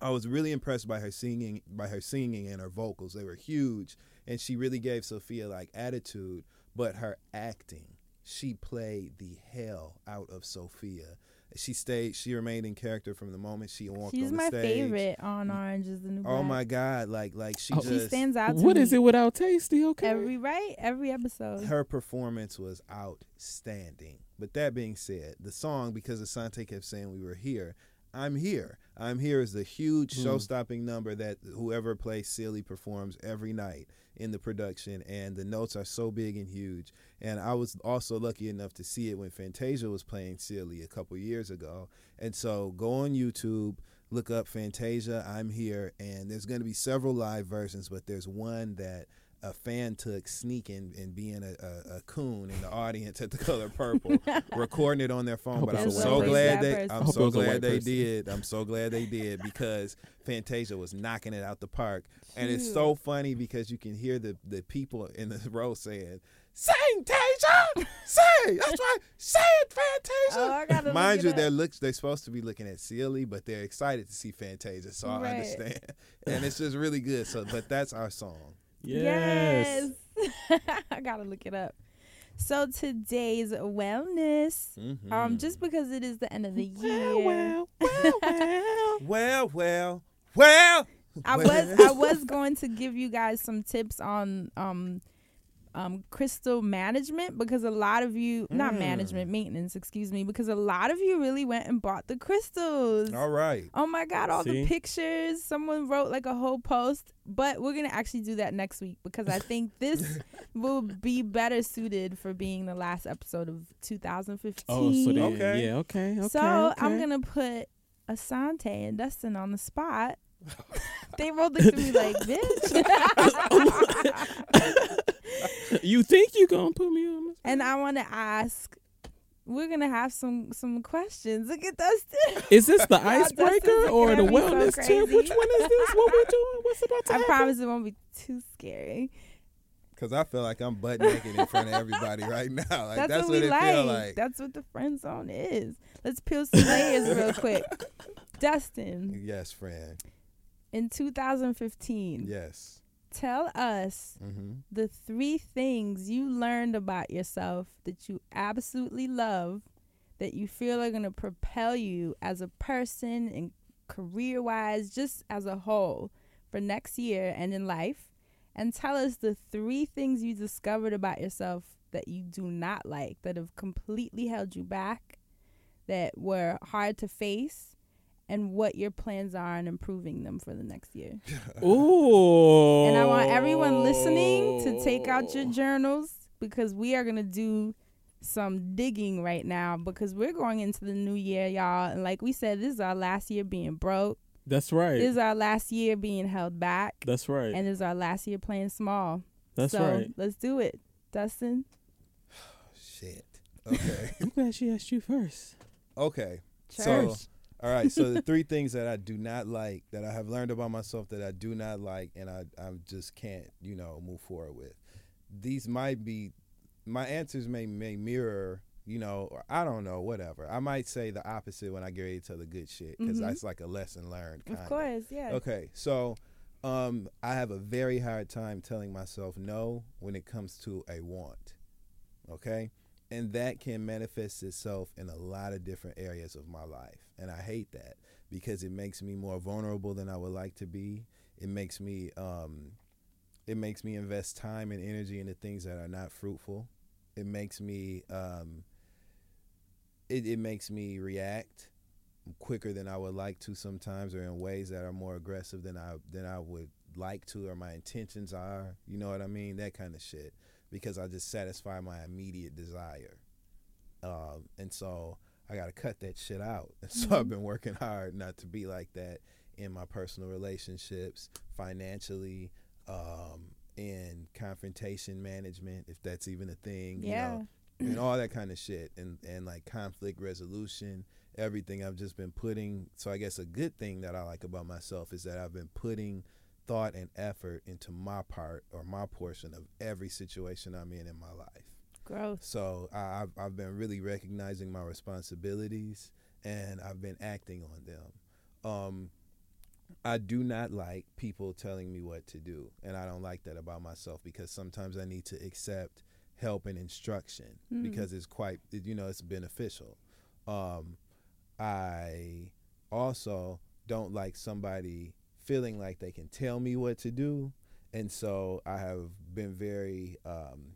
I was really impressed by her singing, by her singing and her vocals. They were huge, and she really gave Sophia like attitude. But her acting, she played the hell out of Sophia. She stayed. She remained in character from the moment she walked She's on the my stage. favorite on Orange is the New Black. Oh my God! Like like she Oh. just She stands out to What me is it without tasty? Okay. every right every episode. her performance was outstanding. But that being said, the song because Asante kept saying we were here. I'm here. I'm here is the huge Mm. show-stopping number that whoever plays Celie performs every night in the production, and the notes are so big and huge. And I was also lucky enough to see it when Fantasia was playing Celie a couple years ago. And so go on YouTube, look up Fantasia. I'm here, and there's going to be several live versions, but there's one that a fan took sneaking and being a, a, a coon in the audience at the color purple, recording it on their phone. But I'm so glad That they. I'm so was a white glad they person. did. I'm so glad they did because Fantasia was knocking it out the park. And it's so funny because you can hear the, the people in the row saying, Sing Tasia! Say! That's right! Say it, Fantasia! Oh, I gotta look Mind you, they're look they're supposed to be looking at Celie, but they're excited to see Fantasia, so I Right. understand. And it's just really good. So but that's our song. Yes. Yes. I gotta look it up. So today's wellness, Mhm. um, just because it is the end of the year, Well, well, well, well. Well, well, well. I was I was going to give you guys some tips on um um, crystal management because a lot of you, not Mm. management, maintenance, excuse me, because a lot of you really went and bought the crystals. All right. Oh my God, all See? the pictures. Someone wrote like a whole post, but we're going to actually do that next week because I think this will be better suited for being the last episode of 2015. Oh, so then, Okay. yeah, okay, okay. so I'm going to put Asante and Dustin on the spot. they rolled looked at me like, bitch. You think you gonna put me on? and I want to ask. We're gonna have some some questions. Look at Dustin. Is this the icebreaker or the me so wellness tip? Which one is this? What we're doing? What's about to I happen? promise it won't be too scary. Because I feel like I'm butt naked in front of everybody right now. Like that's, that's, what, what, we it like. feel like. That's what the friend zone is. Let's peel some layers real quick. Dustin, yes, friend. in 2015, Yes. Tell us Mm-hmm. the three things you learned about yourself that you absolutely love, that you feel are going to propel you as a person and career wise, just as a whole for next year and in life. And tell us the three things you discovered about yourself that you do not like, that have completely held you back, that were hard to face. And what your plans are on improving them for the next year. Ooh. And I want everyone listening to take out your journals because we are going to do some digging right now because we're going into the new year, y'all. And like we said, this is our last year being broke. That's right. This is our last year being held back. That's right. And this is our last year playing small. That's so right. let's do it. Dustin? Shit. Okay. I'm glad she asked you first. okay. So, Church. All right. So the three things that I do not like, that I have learned about myself that I do not like, and I I just can't, you know, move forward with. These might be, my answers may may mirror, you know, or I don't know, whatever. I might say the opposite when I get ready to tell the good shit because Mhm. that's like a lesson learned. Kinda. Of course, yeah. Okay, so um, I have a very hard time telling myself no when it comes to a want. Okay, and that can manifest itself in a lot of different areas of my life, and I hate that because it makes me more vulnerable than I would like to be. It makes me um, it makes me invest time and energy into things that are not fruitful. It makes me um, it, it makes me react quicker than I would like to sometimes, or in ways that are more aggressive than I than I would like to, or my intentions are. You know what I mean? That kind of shit. Because I just satisfy my immediate desire, um, and so I got to cut that shit out. And so I've been working hard not to be like that in my personal relationships, financially, um, in confrontation management, if that's even a thing. Yeah. You know, and all that kind of shit and and like conflict resolution everything i've just been putting so i guess a good thing that i like about myself is that i've been putting thought and effort into my part or my portion of every situation i'm in in my life Growth. so I, I've, I've been really recognizing my responsibilities and I've been acting on them. Um, I do not like people telling me what to do, and I don't like that about myself because sometimes I need to accept help and instruction Mm. because it's quite, you know, it's beneficial. Um, I also don't like somebody feeling like they can tell me what to do, and so I have been very um,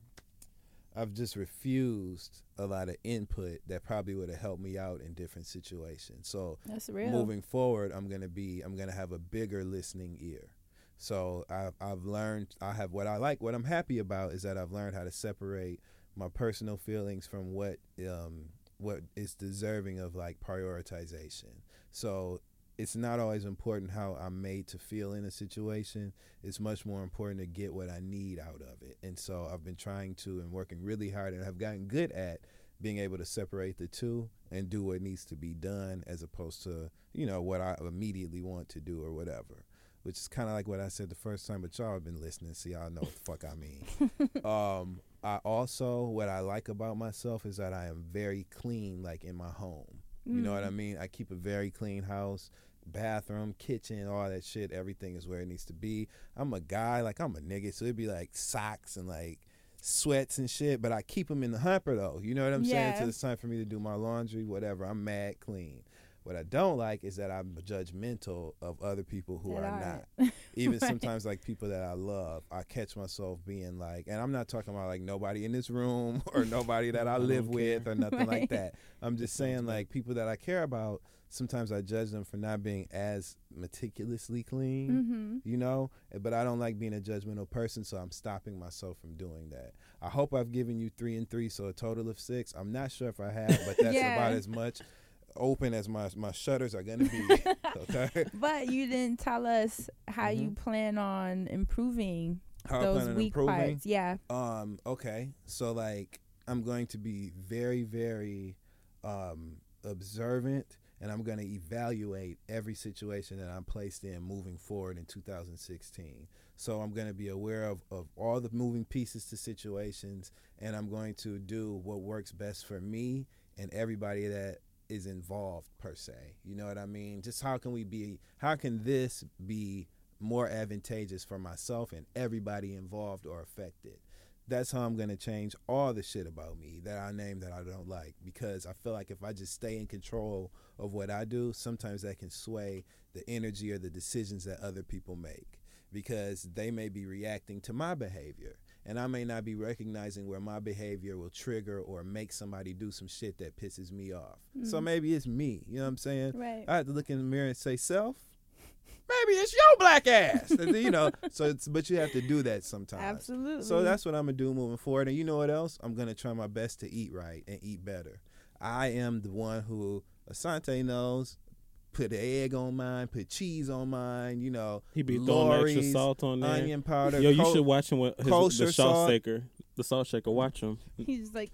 I've just refused a lot of input that probably would have helped me out in different situations. So That's real. moving forward, I'm gonna be I'm gonna have a bigger listening ear. So I've I've learned I have what I like. What I'm happy about is that I've learned how to separate my personal feelings from what um what is deserving of like prioritization. So it's not always important how I'm made to feel in a situation. It's much more important to get what I need out of it. And so I've been trying to and working really hard and I've gotten good at being able to separate the two and do what needs to be done as opposed to, you know, what I immediately want to do or whatever. Which is kind of like what I said the first time, but y'all have been listening, so y'all know what the fuck I mean. um, I also, what I like about myself is that I am very clean, like in my home. You know what I mm-hmm. mean? I keep a very clean house, bathroom, kitchen, all that shit. Everything is where it needs to be. I'm a guy, like I'm a nigga, so it'd be like socks and like sweats and shit, but I keep them in the hamper though. You know what I'm saying? Yeah. Till it's time for me to do my laundry, whatever. I'm mad clean. What I don't like is that I'm judgmental of other people who That are are. not. even Right. sometimes like people that I love, I catch myself being like, and I'm not talking about like nobody in this room or nobody that I I live with or nothing Right. like that. I'm just saying like people that I care about. Sometimes I judge them for not being as meticulously clean Mm-hmm. you know but i don't like being a judgmental person so i'm stopping myself from doing that i hope i've given you three and three so a total of six i'm not sure if i have but that's Yeah. about as much open as my my shutters are gonna be okay But you didn't tell us how you Mhm. plan on improving how I those plan on weak improving parts. Yeah. um okay so like i'm going to be very very um observant and i'm going to evaluate every situation that i'm placed in moving forward in 2016 so i'm going to be aware of, of all the moving pieces to situations and i'm going to do what works best for me and everybody that is involved per se. You know what i mean? Just how can we be how can this be more advantageous for myself and everybody involved or affected? That's how I'm gonna change all the shit about me that I name that I don't like because I feel like if I just stay in control of what I do, sometimes that can sway the energy or the decisions that other people make because they may be reacting to my behavior and I may not be recognizing where my behavior will trigger or make somebody do some shit that pisses me off. So mm. maybe it's me, you know what I'm saying? Right. I have to look in the mirror and say, self, maybe it's your black ass. You know, so it's, but you have to do that sometimes. Absolutely. So that's what I'm gonna do moving forward. And you know what else? I'm gonna try my best to eat right and eat better. I am the one who Asante knows. Put an egg on mine, put cheese on mine. You know, He'd be throwing extra salt on there. onion powder. Yo, you co- should watch him with his, the salt salt. shaker. The salt shaker. Watch him. He's like,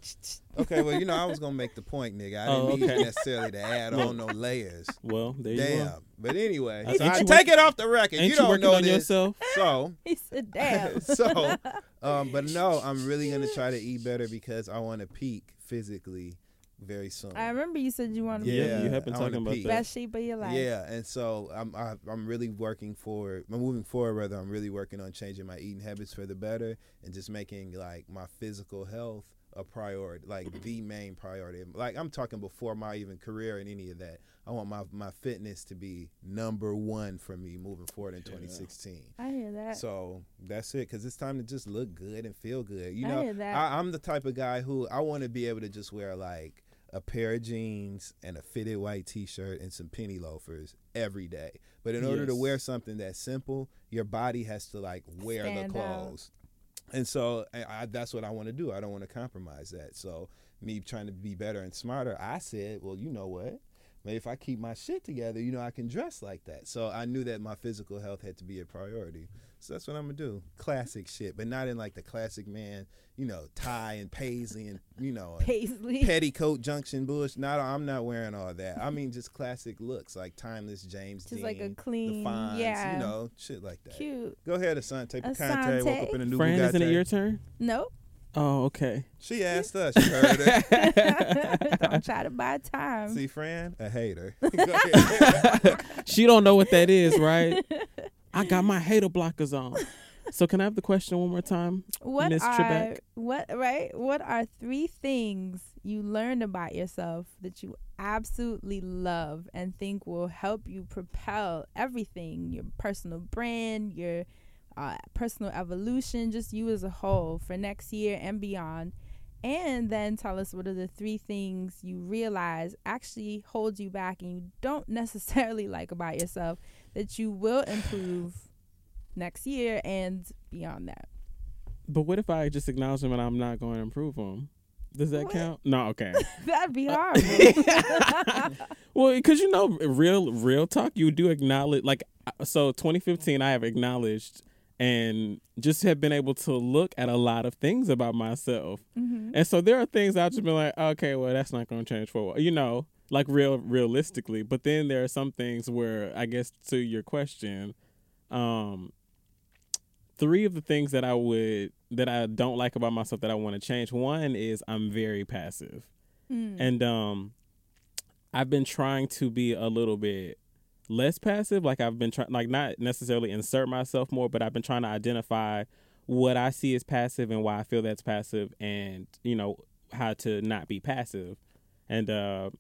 Okay, well, you know, I was gonna make the point, nigga. I Oh, didn't mean okay. necessarily to add on no layers. Well, there you go. Damn. go. But anyway, Ain't so you I work- take it off the record. Ain't you you, don't working know on this. yourself? So, he said, damn. so, um, but no, I'm really gonna try to eat better because I want to peak physically very soon. I remember you said you want to Yeah, Yeah, you have been talking about that. best shape of your life. Yeah, and so I'm I, I'm really working forward. I'm moving forward. Rather, I'm really working on changing my eating habits for the better and just making like my physical health a priority, like the main priority. Like I'm talking before my even career and any of that. I want my my fitness to be number one for me moving forward in 2016. I hear that. So that's it, because it's time to just look good and feel good. You I know, hear that. I, I'm the type of guy who I want to be able to just wear like a pair of jeans and a fitted white T-shirt and some penny loafers every day. But in order to wear something that simple, your body has to like wear Stand the out. clothes. And so I, I, that's what I want to do. I don't want to compromise that. So me trying to be better and smarter, I said, well, you know what? Maybe if I keep my shit together, you know, I can dress like that. So I knew that my physical health had to be a priority. So that's what I'm gonna do. Classic shit, but not in like the classic man, you know, tie and paisley and you know, Paisley. petticoat junction bush. Not, I'm not wearing all that. I mean, just classic looks like timeless James Just Dean, like a the clean, Fonz, yeah. you know, shit like that. Cute. Go ahead, Asante. Picante. Asante. Woke up in a new Fran, isn't it your turn? Nope. Oh, okay. She asked us. You heard her. Don't try to buy time. See, Fran, a hater. Go ahead. She don't know what that is, right? I got my hater blockers on. So can I have the question one more time? what Miss are Trebek? what right? What are three things you learned about yourself that you absolutely love and think will help you propel everything, your personal brand, your uh, personal evolution, just you as a whole for next year and beyond? And then tell us what are the three things you realize actually hold you back and you don't necessarily like about yourself that you will improve next year and beyond that. But what if I just acknowledge them and I'm not going to improve them? Does that What? count? No, okay. That'd be horrible. well, because you know, real real talk, you do acknowledge. Like, uh, so 2015, I have acknowledged and just have been able to look at a lot of things about myself. Mhm. And so there are things I've just been like, okay, well, that's not going to change for a while, you know, like real realistically. But then there are some things where, I guess, to your question, um, three of the things that I would that I don't like about myself that I want to change. One is I'm very passive, Mm. and um, I've been trying to be a little bit less passive. Like I've been trying, like not necessarily insert myself more, but I've been trying to identify what I see as passive and why I feel that's passive, and you know how to not be passive. And uh,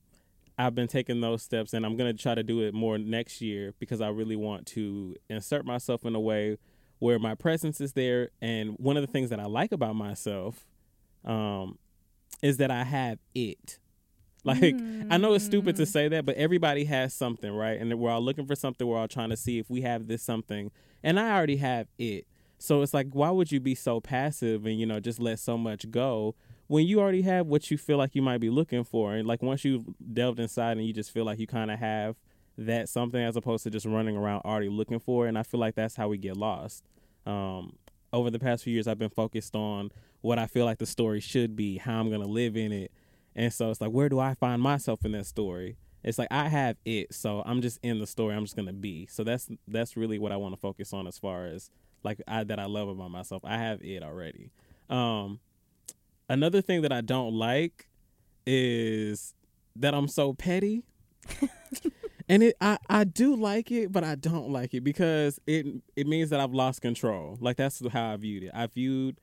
I've been taking those steps and I'm going to try to do it more next year because I really want to insert myself in a way where my presence is there. And one of the things that I like about myself um, is that I have it. Like, I know it's stupid to say that, but everybody has something, right? And we're all looking for something. We're all trying to see if we have this something. And I already have it. So it's like, why would you be so passive and, you know, just let so much go when you already have what you feel like you might be looking for? And like, once you've delved inside and you just feel like you kind of have that something as opposed to just running around already looking for it. And I feel like that's how we get lost. Um, over the past few years, I've been focused on what I feel like the story should be, how I'm going to live in it. And so it's like, where do I find myself in that story? It's like I have it, so I'm just in the story. I'm just gonna be. So that's that's really what I want to focus on as far as like I that I love about myself. I have it already. Um, another thing that I don't like is that I'm so petty. and it I, I do like it, but I don't like it because it it means that I've lost control. Like that's how I viewed it. I viewed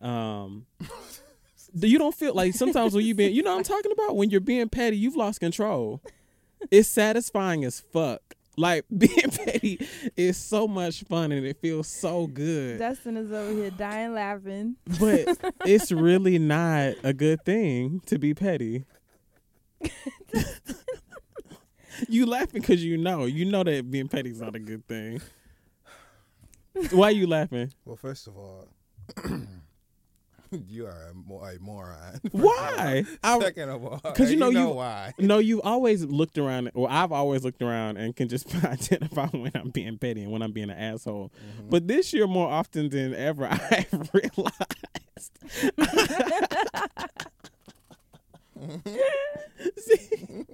um you don't feel like sometimes when you being you know what I'm talking about when you're being petty, you've lost control. It's satisfying as fuck. Like being petty is so much fun and it feels so good. Dustin is over here dying laughing. but it's really not a good thing to be petty. you laughing because you know you know that being petty is not a good thing. Why are you laughing? Well, first of all, you are a, mo- a moron. Why? I- Second of all, because you know you- why. No, you've always looked around, Well, I've always looked around and can just identify when I'm being petty and when I'm being an asshole. Mm-hmm. But this year, more often than ever, I've realized. See?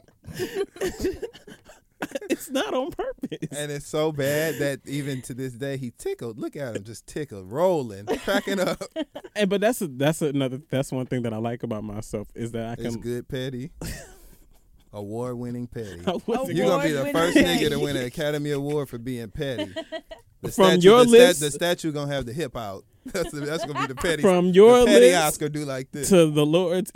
it's not on purpose. And it's so bad that even to this day he tickled. Look at him, just tickled, rolling, cracking up. And but that's a, that's another that's one thing that I like about myself is that I can It's good petty. Award-winning petty. You're gonna be the first nigga to win an Academy Award for being petty. The From statue, your the, lips- the statue gonna have the hip out. That's the, that's gonna be the petty. From your the petty lips Oscar do like this. to the Lord's.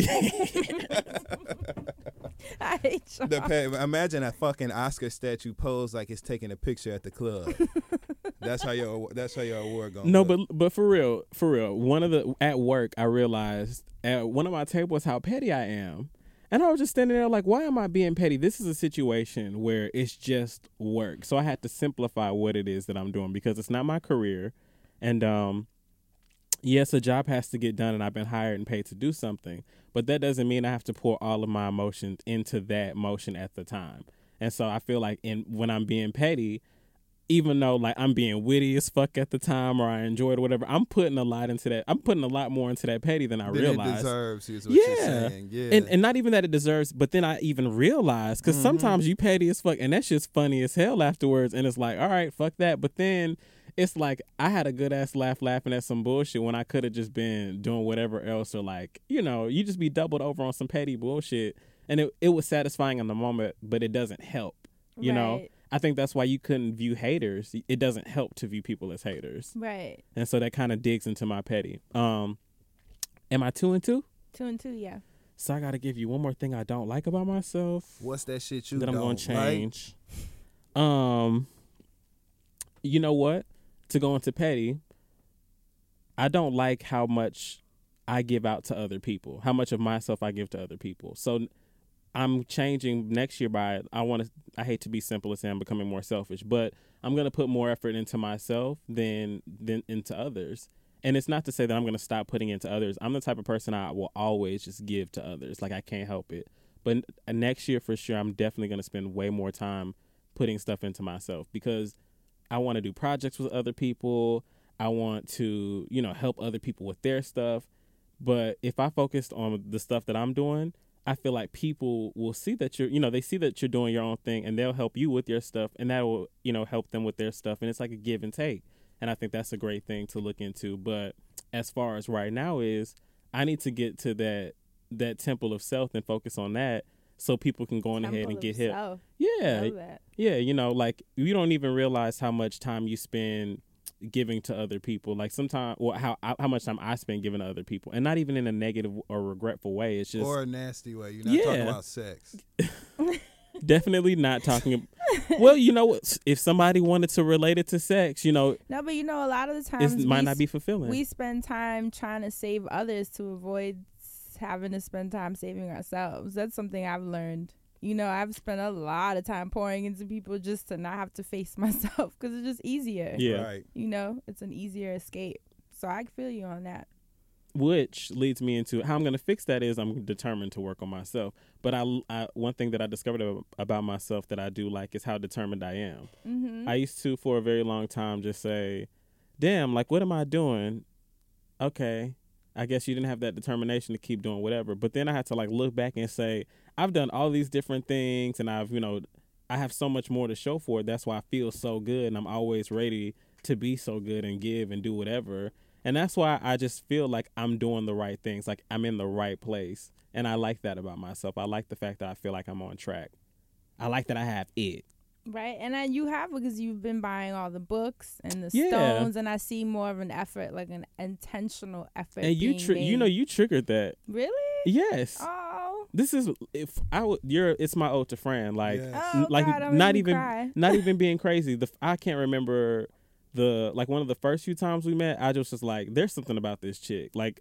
I hate y'all. The pe- imagine a fucking Oscar statue pose like it's taking a picture at the club. that's how your that's how your award going. No, but but for real, for real. One of the at work, I realized at one of my tables how petty I am, and I was just standing there like, why am I being petty? This is a situation where it's just work, so I had to simplify what it is that I'm doing because it's not my career, and um, yes, a job has to get done, and I've been hired and paid to do something, but that doesn't mean I have to pour all of my emotions into that motion at the time. And so I feel like in when I'm being petty, even though like I'm being witty as fuck at the time or I enjoyed or whatever, I'm putting a lot into that. I'm putting a lot more into that petty than I Then it realized. deserves is what you're Yeah. saying. Yeah. And and not even that it deserves, but then I even realize because Mm-hmm. sometimes you petty as fuck, and that's just funny as hell afterwards. And it's like, all right, fuck that. But then it's like I had a good ass laugh laughing at some bullshit when I could have just been doing whatever else or like you know you just be doubled over on some petty bullshit, and it it was satisfying in the moment, but it doesn't help. You know, Right. I think that's why you couldn't view haters. It doesn't help to view people as haters, Right. and so that kind of digs into my petty. Um, am I two and two? Two and two, yeah. So I got to give you one more thing I don't like about myself What's that shit you that I'm don't going to like? change. Um, you know what? To go into petty, I don't like how much I give out to other people. How much of myself I give to other people. So I'm changing next year by I want to. I hate to be simple and say I'm becoming more selfish, but I'm gonna put more effort into myself than than into others. And it's not to say that I'm gonna stop putting into others. I'm the type of person I will always just give to others. Like I can't help it. But next year for sure, I'm definitely gonna spend way more time putting stuff into myself because I want to do projects with other people. I want to, you know, help other people with their stuff. But if I focused on the stuff that I'm doing, I feel like people will see that you're, you know, they see that you're doing your own thing and they'll help you with your stuff and that will, you know, help them with their stuff. And it's like a give and take. And I think that's a great thing to look into. But as far as right now is, I need to get to that that temple of self and focus on that so people can go on ahead and get help. Yeah, yeah, you know, like you don't even realize how much time you spend giving to other people. Like sometimes, well, how how much time I spend giving to other people, and not even in a negative or regretful way. It's just or a nasty way. You're not talking about sex. Definitely not talking. ab- well, you know what? If somebody wanted to relate it to sex, you know, No, but you know, a lot of the times it might not be fulfilling. we spend time trying to save others to avoid having to spend time saving ourselves. That's something I've learned. You know, I've spent a lot of time pouring into people just to not have to face myself because it's just easier. yeah. Right. You know, it's an easier escape. So I feel you on that. which leads me into how I'm going to fix that is I'm determined to work on myself. But I, I one thing that I discovered about myself that I do like is how determined I am. Mm-hmm. I used to for a very long time just say, "Damn, like what am I doing?" Okay, I guess you didn't have that determination to keep doing whatever. But then I had to like look back and say, I've done all these different things, and I've you know, I have so much more to show for it. That's why I feel so good, and I'm always ready to be so good and give and do whatever. And that's why I just feel like I'm doing the right things, like I'm in the right place. And I like that about myself. I like the fact that I feel like I'm on track. I like that I have it. Right, and then you have because you've been buying all the books and the Yeah. stones, and I see more of an effort, like an intentional effort. And you being tri- you know you triggered that. really? Yes. Oh, this is if I would you're it's my ode to Fran like Yeah. oh like God, not gonna even cry. not even being crazy the I can't remember the like one of the first few times we met I just was like there's something about this chick like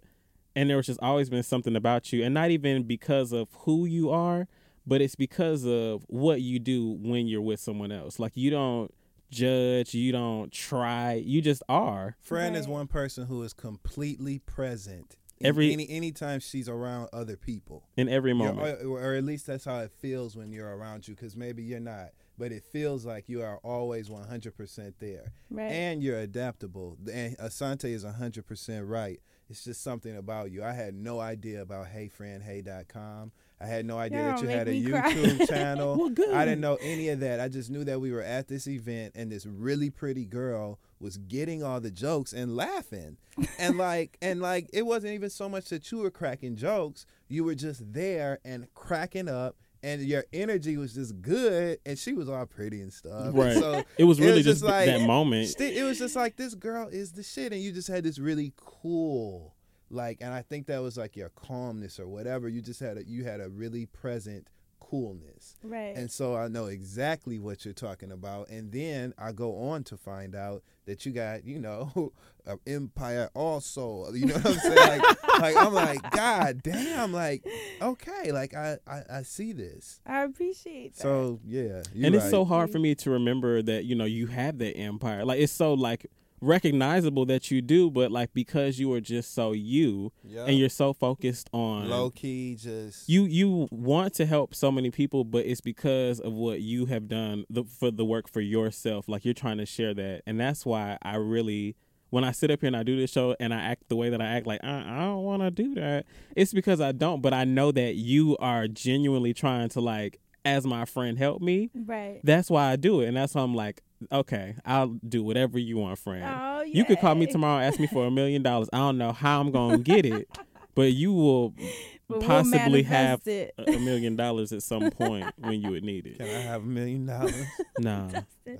and there was just always been something about you and not even because of who you are but it's because of what you do when you're with someone else. Like you don't judge you don't try you just are. Fran is one person who is completely present. Every- any anytime she's around other people. in every moment. or, or at least that's how it feels when you're around you because maybe you're not but it feels like you are always 100% there. Right. and you're adaptable. And asante is 100% right. It's just something about you. I had no idea about heyfranhey.com i had no idea Y'all that you had a me cry. youtube channel Well, good. i didn't know any of that i just knew that we were at this event and this really pretty girl was getting all the jokes and laughing and like and like it wasn't even so much that you were cracking jokes you were just there and cracking up and your energy was just good and she was all pretty and stuff Right. so it was it really was just, just like- that moment sti- it was just like this girl is the shit and you just had this really cool like and i think that was like your calmness or whatever you just had a you had a really present coolness right. and so I know exactly what you're talking about. And then I go on to find out that you got, you know, an empire also. You know what I'm saying? Like, like I'm like, God damn, like, okay, like I, I, I see this. I appreciate that. So yeah. you're and it's so hard for me to remember that you know you have that empire like it's so like recognizable that you do but like because you are just so you yeah. and you're so focused on low key just you you want to help so many people but it's because of what you have done the, for the work for yourself like you're trying to share that and that's why i really when i sit up here and i do this show and i act the way that i act like i, I don't want to do that it's because i don't but i know that you are genuinely trying to like as my friend help me right. that's why I do it, and that's why I'm like, okay, I'll do whatever you want, friend. Oh, You could call me tomorrow, and ask me for a million dollars. I don't know how I'm gonna get it, but you will But we'll possibly have it. a a million dollars at some point when you would need it. Can. I have a million dollars? Nah, Damn,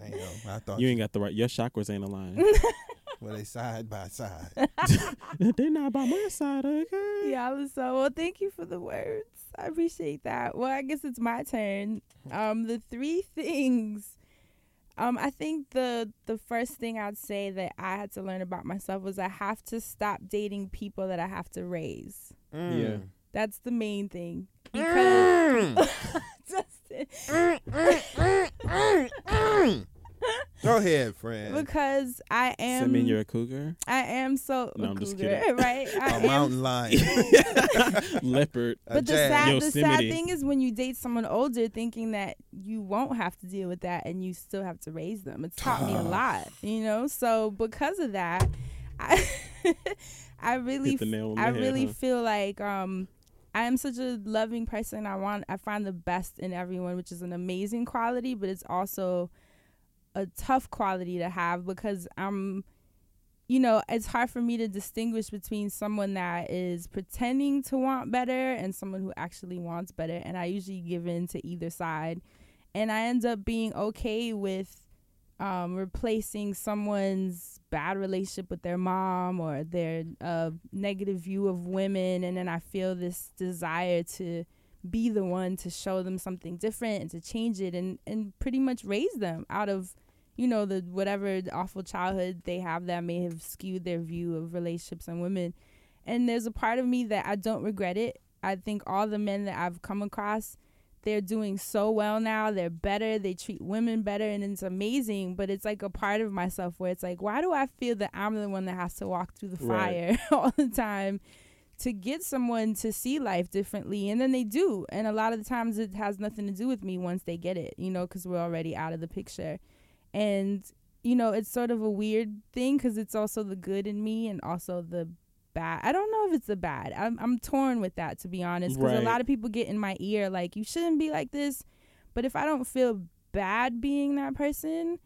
I thought you ain't got the right. Your chakras ain't aligned. Well, they side by side. They're not by my side, okay? Yeah, so well, thank you for the words. I appreciate that. Well, I guess it's my turn. Um, the three things. Um, I think the the first thing I'd say that I had to learn about myself was I have to stop dating people that I have to raise. Mm. Yeah. That's the main thing. Because mm. Justin, mm, mm, Go ahead, friend. because I Does that mean am you're a cougar? I am so No, a I'm just kidding. right? I a am mountain lion. Leopard. But the jag. sad, the sad thing is when you date someone older, thinking that you won't have to deal with that and you still have to raise them. It's taught me a lot, you know. So because of that, I, I really, the nail on I head, really huh? feel like um, I am such a loving person. I want, I find the best in everyone, which is an amazing quality, but it's also a tough quality to have because I'm you know, it's hard for me to distinguish between someone that is pretending to want better and someone who actually wants better. And I usually give in to either side. And I end up being okay with um, replacing someone's bad relationship with their mom or their uh, negative view of women. And then I feel this desire to be the one to show them something different and to change it and and pretty much raise them out of you know the whatever awful childhood they have that may have skewed their view of relationships and women and there's a part of me that I don't regret it. I think all the men that I've come across they're doing so well now. They're better. They treat women better, and it's amazing. But it's like a part of myself where it's like, why do I feel that I'm the one that has to walk through the Right. fire all the time to get someone to see life differently? And then they do. And a lot of the times it has nothing to do with me once they get it, you know, because we're already out of the picture. And, you know, it's sort of a weird thing because it's also the good in me and also the bad. I don't know if it's the bad. I'm I'm torn with that to be honest because Right. a lot of people get in my ear like you shouldn't be like this, but if I don't feel bad being that person,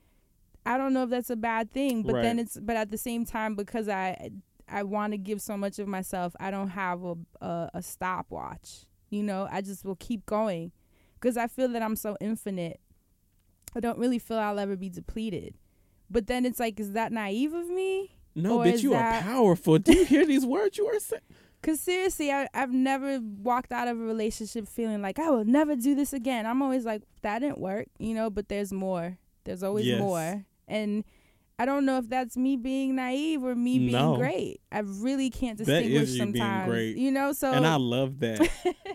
I don't know if that's a bad thing. But then it's but at the same time because I I want to give so much of myself, I don't have a a, a stopwatch. You know, I just will keep going because I feel that I'm so infinite. I don't really feel I'll ever be depleted. But then it's like, is that naive of me? No, bitch, you that- are powerful. Do you hear these words you are saying? Cause seriously, I, I've never walked out of a relationship feeling like I will never do this again. I'm always like, that didn't work, you know. But there's more. There's always Yes. more, and I don't know if that's me being naive or me being No. great. I really can't distinguish is you sometimes. You know, so and I love that.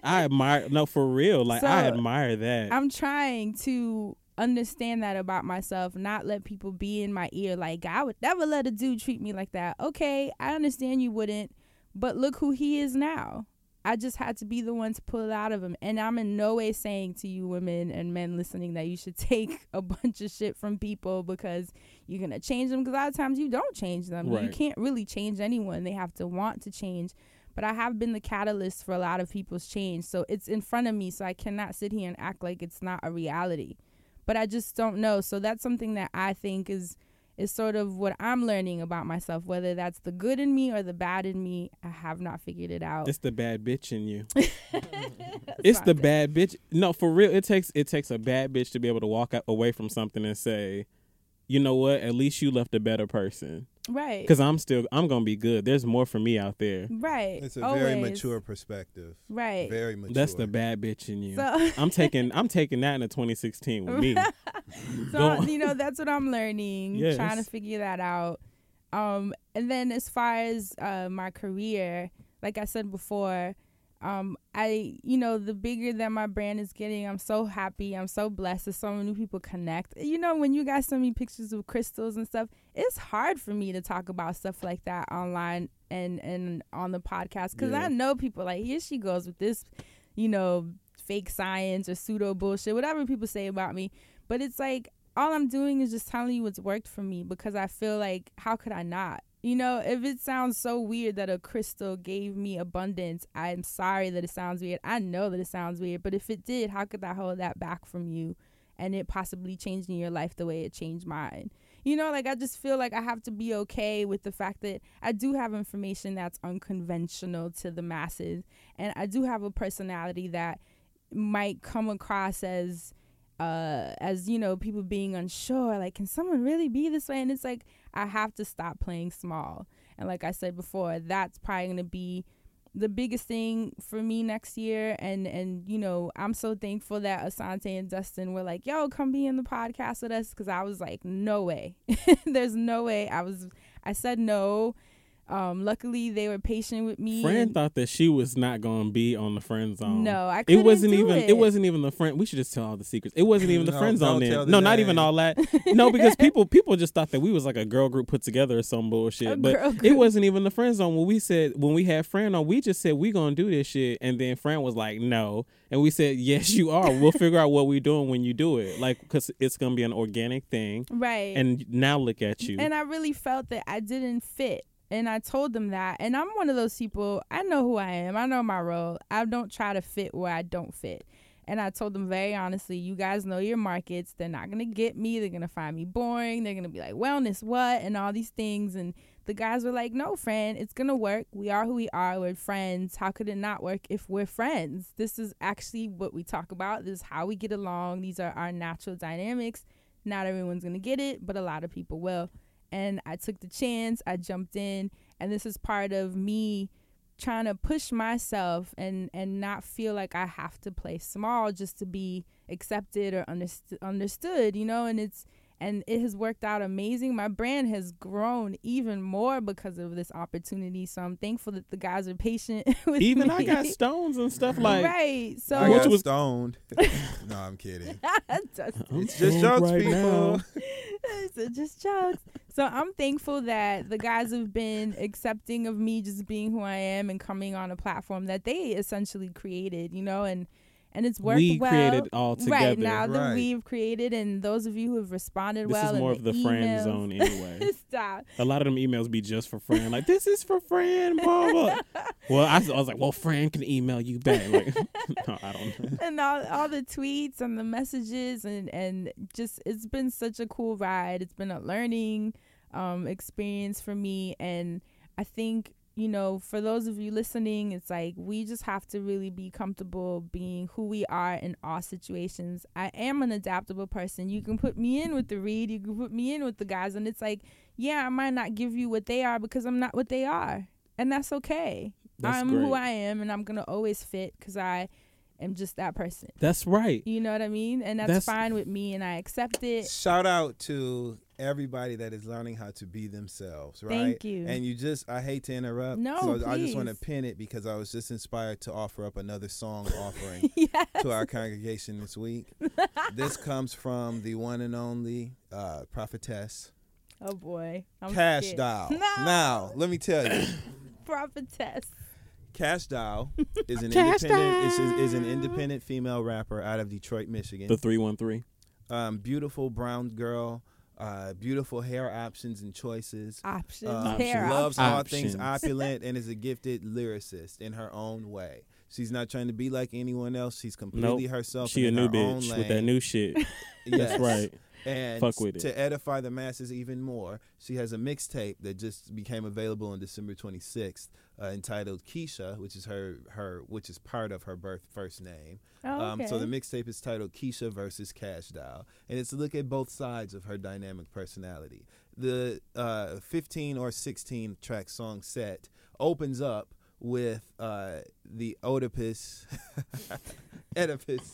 I admire. No, for real. Like I admire that. I'm trying to understand that about myself, not let people be in my ear like I would never let a dude treat me like that. Okay, I understand you wouldn't, but look who he is now. I just had to be the one to pull it out of him. And I'm in no way saying to you women and men listening that you should take a bunch of shit from people because you're going to change them. Because a lot of times you don't change them. You can't really change anyone. They have to want to change. But I have been the catalyst for a lot of people's change. So it's in front of me. So I cannot sit here and act like it's not a reality. But I just don't know. So that's something that I think is is sort of what I'm learning about myself. Whether that's the good in me or the bad in me, I have not figured it out. it's the bad bitch in you. It's the I think. bad bitch. No, for real. It takes it takes a bad bitch to be able to walk away from something and say, you know what? At least you left a better person. Right. Because I'm still I'm gonna be good. There's more for me out there. Right. It's a Always. very mature perspective. Right. Very mature. That's the bad bitch in you. So, I'm taking I'm taking that into 2016 with me. so you know that's what I'm learning, Yes. trying to figure that out. Um, and then as far as uh, my career, like I said before, um, I you know the bigger that my brand is getting, I'm so happy. I'm so blessed that so many people connect. You know, when you guys send me pictures of crystals and stuff, it's hard for me to talk about stuff like that online and and on the podcast because Yeah. I know people like here she goes with this, you know, fake science or pseudo bullshit, whatever people say about me. But it's like all I'm doing is just telling you what's worked for me because I feel like how could I not? You know, if it sounds so weird that a crystal gave me abundance, I'm sorry that it sounds weird. I know that it sounds weird, but if it did, how could I hold that back from you and it possibly changing your life the way it changed mine? You know, like I just feel like I have to be okay with the fact that I do have information that's unconventional to the masses and I do have a personality that might come across as uh as you know people being unsure like can someone really be this way and it's like i have to stop playing small. And like i said before that's probably going to be the biggest thing for me next year. And and you know i'm so thankful that asante and dustin were like yo come be in the podcast with us. Because i was like no way. There's no way i was i said no um luckily they were patient with me Fran and- thought that she was not gonna be on the friend zone. no i It couldn't it wasn't do even. it. It. wasn't even the friend. We should just tell all the secrets. It wasn't even the No, friend zone. Then. the No, not even all that. No, because people people just thought that we was like a girl group put together or some bullshit. A but it wasn't even the friend zone. When we said when we had Fran on, we just said we gonna do this shit, and then Fran was like, no, and we said yes, you are. We'll figure out what we're doing when you do it, like because it's gonna be an organic thing. right And now look at you. And I really felt that I didn't fit. And I told them that. And I'm one of those people, I know who I am. I know my role. I don't try to fit where I don't fit. And I told them very honestly, you guys know your markets. They're not going to get me. They're going to find me boring. They're going to be like, wellness, what? And all these things. And the guys were like, no, friend, it's going to work. We are who we are. We're friends. How could it not work if we're friends? This is actually what we talk about. This is how we get along. These are our natural dynamics. Not everyone's going to get it, but a lot of people will and I took the chance. I jumped in, and this is part of me trying to push myself and and not feel like I have to play small just to be accepted or underst- understood, you know, and it's and it has worked out amazing. My brand has grown even more because of this opportunity. So I'm thankful that the guys are patient with Even me. I got stones and stuff like. right. So I Which got was- stoned. no, I'm kidding. I'm It's just stoned jokes, people. it's just jokes. So I'm thankful that the guys have been accepting of me just being who I am and coming on a platform that they essentially created, you know, and and it's worked We well. created all together. Right now that we've created, and those of you who have responded well. This well, is more of the emails, friend zone anyway. Stop. A lot of them emails be just for friend, Like, this is for friend, blah, blah. well, I, was- I was like, well, friend can email you back. Like, no, I don't know. and all, all the tweets and the messages and and just it's been such a cool ride it's been a learning um experience for me and i think you know for those of you listening it's like we just have to really be comfortable being who we are in all situations i am an adaptable person you can put me in with the read you can put me in with the guys and it's like yeah i might not give you what they are because i'm not what they are and that's okay That's i'm great. who i am and i'm gonna always fit because i am just that person That's right. you know what I mean? And that's, That's- fine with me and I accept it. Shout out to everybody that is learning how to be themselves, right? Thank you. And you just, I hate to interrupt. No, so I just want to pin it because I was just inspired to offer up another song offering yes. to our congregation this week. this comes from the one and only uh, prophetess Oh boy. I'm Cash scared. Doll. No. Now, let me tell you, Prophetess. Cash Doll is an Cash independent is, is an independent female rapper out of Detroit, Michigan. The 313. um, beautiful brown girl, uh, beautiful hair options and choices. Options. Um, Hair she loves all things opulent and is a gifted lyricist in her own way. She's not trying to be like anyone else. She's completely Nope. herself. She a and new in her own bitch with that new shit. Yes. That's right. And Fuck with it. to edify the masses even more, she has a mixtape that just became available on December 26th, uh, entitled Keisha, which is her her which is part of her birth first name. Oh, Um, so the mixtape is titled Keisha versus Cash Doll, and it's a look at both sides of her dynamic personality. The uh, 15 or 16 track song set opens up with uh, the Oedipus, Oedipus.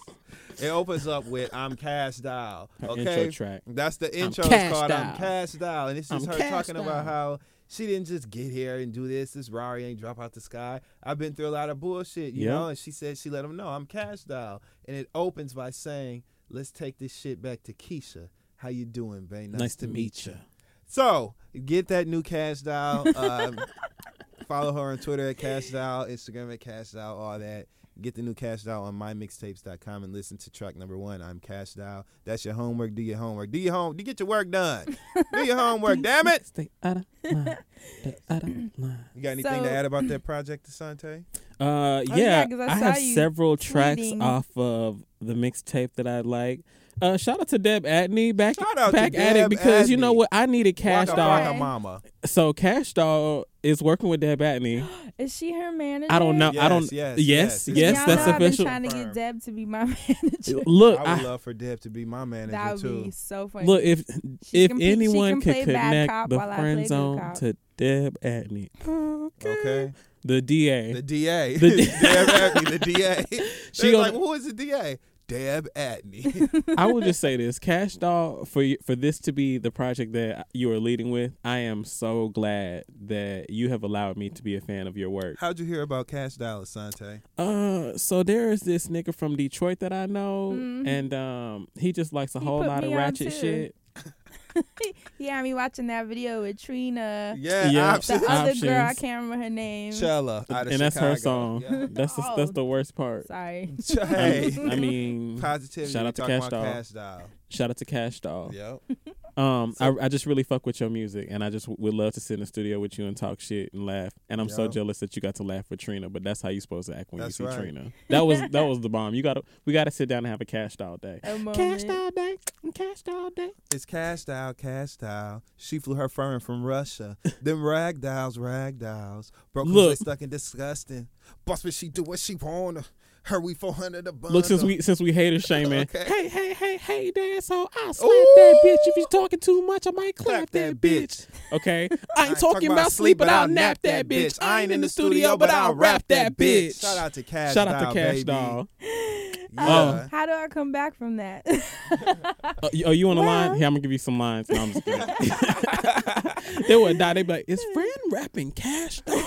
It opens up with "I'm Cash Doll." Her Okay, intro track. that's the intro. Cash It's called "I'm Cash Doll," and this is I'm her Cash talking about how she didn't just get here and do this. This Rari ain't drop out the sky. I've been through a lot of bullshit, you know. And she said she let him know I'm Cash Doll, and it opens by saying, "Let's take this shit back to Keisha. How you doing, babe? Nice, to meet you. So get that new Cash Doll. Um, follow her on Twitter at Cash Doll, Instagram at Cash Doll, all that. Get the new Cash Doll on mymixtapes.com and listen to track number one. I'm Cash Doll. That's your homework. Do your homework. Do your home. Do get your work done. Do your homework. Damn it. Stay out of line. Stay out of line. You got anything to add about that project, Asante? Uh, Oh, yeah, yeah, 'cause I I, have you several tracks tweeting. off of the mixtape that I like. Uh, shout out to Deb Antney back Shout out to back at it because you know what I needed Cash Waka Doll. Okay. So Cash Doll is working with Deb Antney. Is she her manager? I don't know. I don't. Yes, Yes, yes, yes, yes. Y'all that's know official. I've been trying to get Deb to be my manager. Look, I would I, love for Deb to be my manager that would too. be so funny. look if She if can anyone can could play bad connect the while I play friend zone to Deb Antney, Okay. the DA. The DA. The D- Deb Antney, the DA. She She gonna- like, who is the DA? Deb Antney. I will just say this, Cash Doll, for for this to be the project that you are leading with, I am so glad that you have allowed me to be a fan of your work. How'd you hear about Cash Doll, Asante? Uh, so there is this nigga from Detroit that I know, Mhm. and um, he just likes a He whole lot of ratchet shit. he had me watching that video with Trina. Yeah, Yeah. The options. other girl, I can't remember her name. Chella out of and that's her song. Yeah. That's the, that's the worst part. Sorry. hey, I mean, positivity. shout out to Cash Doll. Cash Doll. shout out to Cash Doll. Yep. Um, So- I, I just really fuck with your music, and I just w- would love to sit in the studio with you and talk shit and laugh. And I'm so jealous that you got to laugh with Trina, but that's how you're supposed to act when That's you see right. Trina. That was that was the bomb. You got to we got to sit down and have a cash doll day. A moment. Cash doll day, cash doll day. It's Cash Doll, Cash Doll. She flew her fur from Russia. Them rag dolls, rag dolls. Broke Look. Look. stuck and disgusting. Boss, but she do what she wanna. Her we four hundred a bundle. Look, since we since we hater shaming, Okay. hey, hey, hey, hey, dad, so I'll slap Ooh. that bitch. If you're talking too much, I might clap, Clap that, that bitch. Okay? I ain't talking about sleep, but I'll nap that bitch. I ain't in the studio, but I'll rap that bitch. Shout out to Cash. Shout out to Cash baby. Doll. Yeah. How do I come back from that? Uh, you- are you on the line? Well- Here, I'm gonna give you some lines. No, I'm just kidding. they would die. They'd be like, "Is friend rapping Cash Doll?"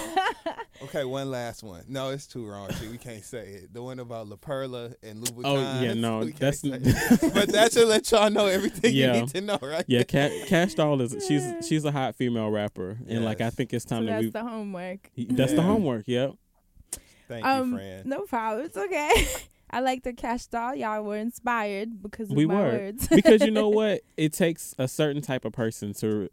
Okay, one last one. No, it's too wrong. We can't say it. The one about La Perla and Louboutin. Oh, yeah, no, we can't that's- say but that should let y'all know everything Yeah. you need to know, right? Yeah, Ca- Cash Doll is she's she's a hot female rapper, and like I think it's so time that that's we. the homework. That's the homework. Yep. Thank um, you, friend. no problem. It's okay. I like the cash doll. Y'all were inspired because of we my were words. because you know what it takes a certain type of person to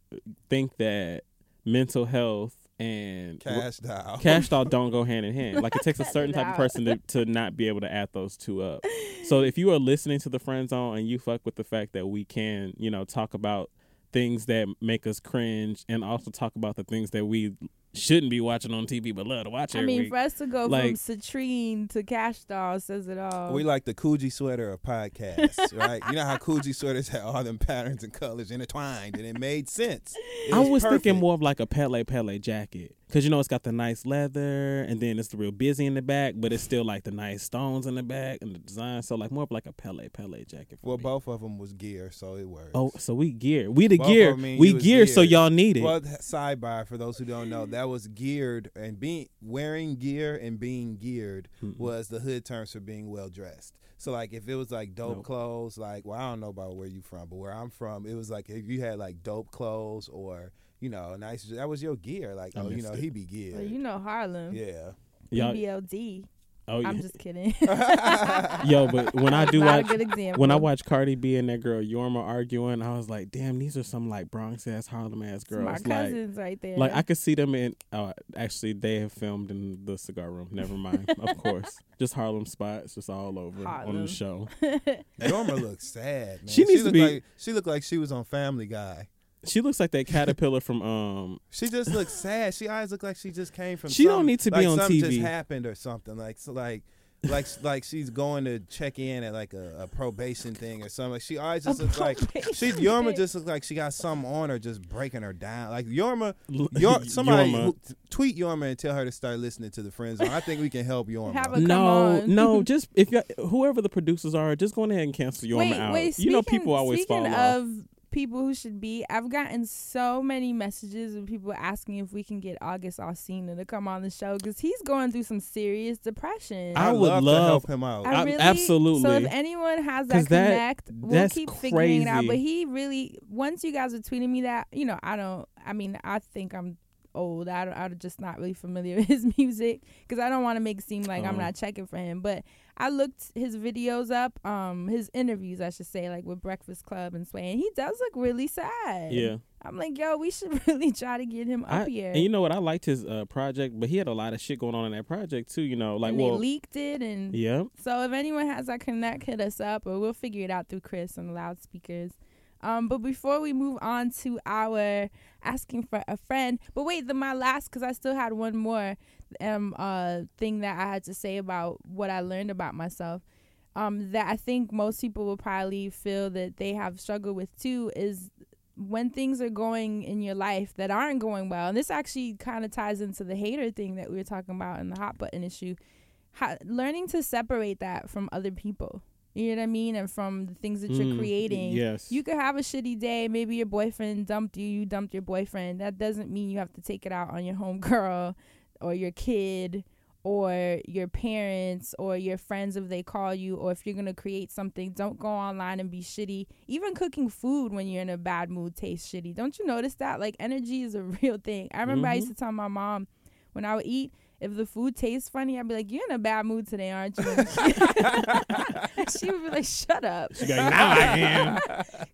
think that mental health and Cash Doll. cash doll don't go hand in hand. Like it takes a certain type of person to, to not be able to add those two up. So if you are listening to the friend zone and you fuck with the fact that we can you know talk about things that make us cringe and also talk about the things that we shouldn't be watching on tv but love to watch it. I every mean, week for us to go Like- from citrine to cash doll says it all. We like the Coogi sweater of podcasts, right? You know how Coogi sweaters had all them patterns and colors intertwined, and it made sense. It I was thinking perfect. more of like a Pelle Pelle jacket. Cause you know it's got the nice leather and then it's the real busy in the back, but it's still like the nice stones in the back and the design. So like more of like a Pelle Pelle jacket. For Well, me. both of them was gear, so it works. Oh, so we gear. We the Both gear. of 'em mean We gear, so y'all need it. Well, sidebar for those who don't know, that was geared and being wearing gear and being geared Mm-mm. was the hood terms for being well dressed. So like if it was like dope Nope. clothes, like well I don't know about where you from, but where I'm from, it was like if you had like dope clothes or you know nice that was your gear. Like I oh you know it. he be geared. Well, you know Harlem. yeah. y'all, BBLD. oh, I'm yeah. just kidding. Yo, but when I do Not a watch, example. when I watch Cardi B and that girl Yorma arguing, I was like, damn, these are some like Bronx ass, Harlem ass It's my girls. Like, cousins right there. Like I could see them in. Uh, actually, they have filmed in the cigar room. Never mind. of course, just Harlem spots, just all over on the show. Yorma looks sad, man. She needs to be- like she looked like she was on Family Guy. She looks like that caterpillar from um. She just looks sad. She always look like she just came from. She don't need to be like on something TV. Just happened or something like so like. Like like she's going to check in at like a, a probation thing or something. Like she always just A looks like probation she Yorma just looks like she got something on her just breaking her down. Like Yorma, Yor, somebody Yorma. who, tweet Yorma and tell her to start listening to the Friends I think we can help Yorma. Have a- Come no, on. no, just if you whoever the producers are, just go ahead and cancel Yorma wait, out. wait. you know, people always speaking fall off. Of people who should be, I've gotten so many messages of people asking if we can get August Alsina to come on the show because he's going through some serious depression. I I would love, to help him out. I I- really, absolutely. So if anyone has that that- connect, we'll that's keep figuring it out. But he really, once you guys are tweeting me that, you know, I don't. I mean, I think I'm old. I don't, I'm just not really familiar with his music because I don't want to make it seem like I'm Oh. not checking for him. But I looked his videos up, um, his interviews, I should say, like with Breakfast Club and Sway, and he does look really sad. yeah, I'm like, yo, we should really try to get him I, up here. and you know what? I liked his uh, project, but he had a lot of shit going on in that project too. You know, like and well, leaked it, and yeah, So if anyone has that connect, hit us up, or we'll figure it out through Chris on the loudspeakers. Um, but before we move on to our asking for a friend, but wait, the my last because I still had one more um uh thing that I had to say about what I learned about myself. Um, that I think most people will probably feel that they have struggled with too is when things are going in your life that aren't going well. And this actually kind of ties into the hater thing that we were talking about in the hot button issue how, learning to separate that from other people. You know what I mean? And from the things that you're Mm, creating. Yes, You could have a shitty day. Maybe your boyfriend dumped you. You dumped your boyfriend. That doesn't mean you have to take it out on your homegirl or your kid or your parents or your friends if they call you or if you're going to create something. Don't go online and be shitty. Even cooking food when you're in a bad mood tastes shitty. Don't you notice that? Like energy is a real thing. I remember I used mm-hmm. to tell my mom when I would eat, if the food tastes funny, I'd be like, "You're in a bad mood today, aren't you?" She would be like, "Shut up," She got, now I am.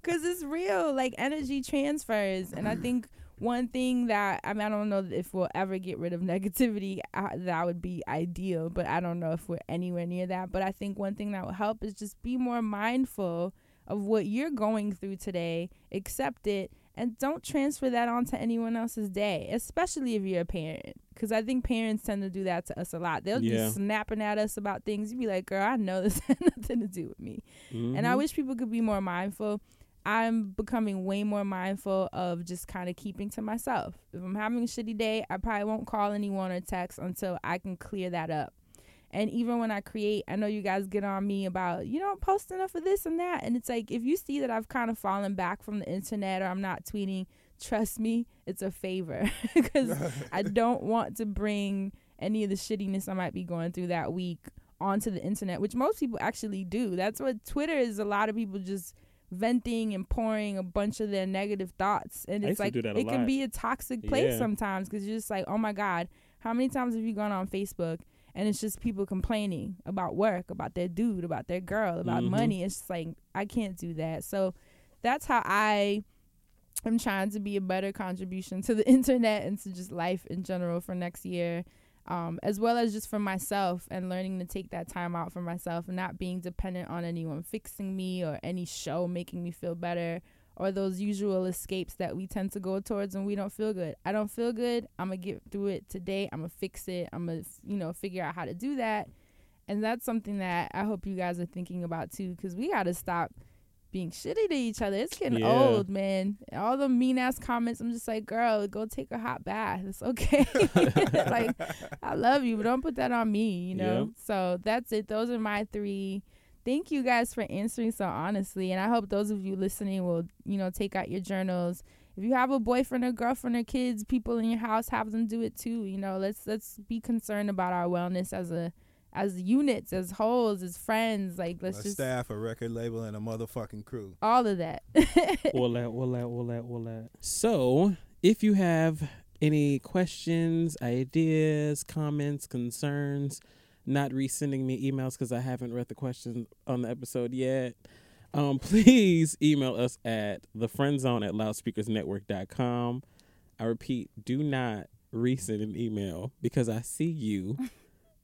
because it's real. Like energy transfers, and I think one thing that I mean, I don't know if we'll ever get rid of negativity. Uh, that would be ideal, but I don't know if we're anywhere near that. But I think one thing that will help is just be more mindful of what you're going through today, accept it, and don't transfer that onto anyone else's day, especially if you're a parent. Because I think parents tend to do that to us a lot. They'll Yeah. be snapping at us about things. You'd be like, girl, I know this had nothing to do with me. And I Mhm. wish people could be more mindful. I'm becoming way more mindful of just kind of keeping to myself. If I'm having a shitty day, I probably won't call anyone or text until I can clear that up. And even when I create, I know you guys get on me about you don't post enough of this and that. And it's like if you see that I've kind of fallen back from the internet or I'm not tweeting, trust me, it's a favor because I don't want to bring any of the shittiness I might be going through that week onto the internet, which most people actually do. That's what Twitter is. A lot of people just venting and pouring a bunch of their negative thoughts, and it's like do that a it can be a toxic place Yeah. sometimes because you're just like, oh my god, how many times have you gone on Facebook? And it's just people complaining about work, about their dude, about their girl, about Mhm. money. It's just like I can't do that. So that's how I am trying to be a better contribution to the internet and to just life in general for next year, um, as well as just for myself and learning to take that time out for myself not being dependent on anyone fixing me or any show making me feel better or those usual escapes that we tend to go towards when we don't feel good. I don't feel good. I'm gonna get through it today. I'm gonna fix it. I'm gonna, you know, figure out how to do that. And that's something that I hope you guys are thinking about too, because we gotta stop being shitty to each other. It's getting Yeah. old, man. All the mean ass comments. I'm just like, girl, go take a hot bath. It's okay. like, I love you, but don't put that on me. You know. So that's it. Those are my three. Thank you guys for answering so honestly, and I hope those of you listening will, you know, take out your journals. If you have a boyfriend or girlfriend or kids, people in your house, have them do it too. You know, let's let's be concerned about our wellness as a as units, as wholes, as friends. Like let's a just staff, a record label, and a motherfucking crew. all of that. all that, all that, all that, all that. So, if you have any questions, ideas, comments, concerns, not resending me emails because I haven't read the questions on the episode yet, um, please email us at thefriendzone at loudspeakersnetwork.com. I repeat, do not resend an email because I see you.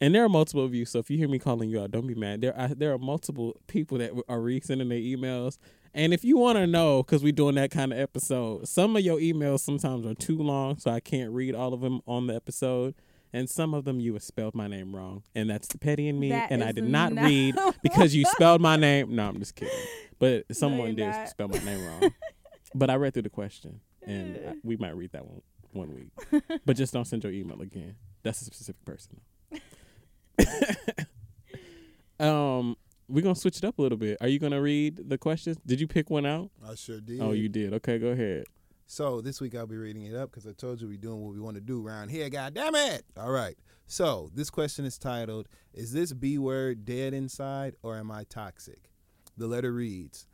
And there are multiple of you, so if you hear me calling you out, don't be mad. There are there are multiple people that are resending their emails, and if you want to know, because we're doing that kind of episode, some of your emails sometimes are too long, so I can't read all of them on the episode. And some of them you have spelled my name wrong, and that's the petty in me. That and I did not not- read because you spelled my name. No, I'm just kidding. But someone you're did not. spell my name wrong. but I read through the question, and I- we might read that one one week. but just don't send your email again. That's a specific person. um, we're gonna switch it up a little bit. Are you gonna read the questions? Did you pick one out? I sure did. Oh, you did. Okay, go ahead. So this week I'll be reading it up because I told you we're doing what we want to do around here. God damn it! All right. So this question is titled: Is this B word dead inside or am I toxic? The letter reads: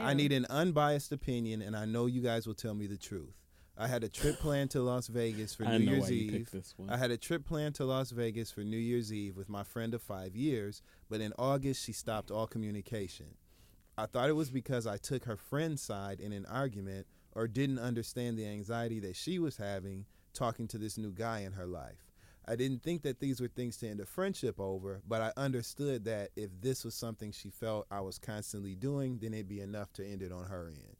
I need an unbiased opinion, and I know you guys will tell me the truth. I had a trip planned to Las Vegas for I New Year's Eve. picked this one. I had a trip planned to Las Vegas for New Year's Eve with my friend of five years, but in August she stopped all communication. I thought it was because I took her friend's side in an argument or didn't understand the anxiety that she was having talking to this new guy in her life. I didn't think that these were things to end a friendship over, but I understood that if this was something she felt I was constantly doing, then it'd be enough to end it on her end.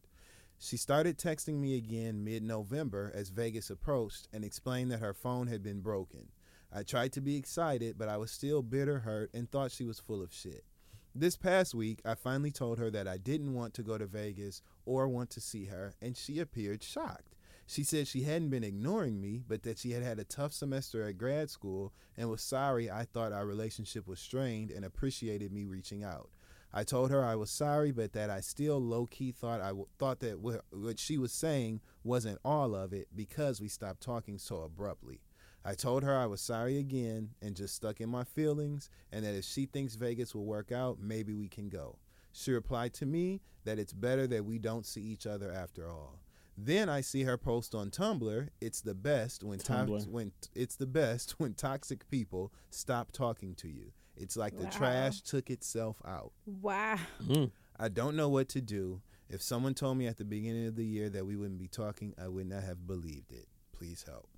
She started texting me again mid November as Vegas approached and explained that her phone had been broken. I tried to be excited, but I was still bitter, hurt, and thought she was full of shit. This past week, I finally told her that I didn't want to go to Vegas or want to see her, and she appeared shocked. She said she hadn't been ignoring me, but that she had had a tough semester at grad school and was sorry I thought our relationship was strained and appreciated me reaching out. I told her I was sorry, but that I still low key thought I w- thought that wh- what she was saying wasn't all of it because we stopped talking so abruptly. I told her I was sorry again and just stuck in my feelings, and that if she thinks Vegas will work out, maybe we can go. She replied to me that it's better that we don't see each other after all. Then I see her post on Tumblr. It's the best when to- when it's the best when toxic people stop talking to you. It's like the trash took itself out. wow. Mm. I don't know what to do. If someone told me at the beginning of the year that we wouldn't be talking, I would not have believed it. Please help.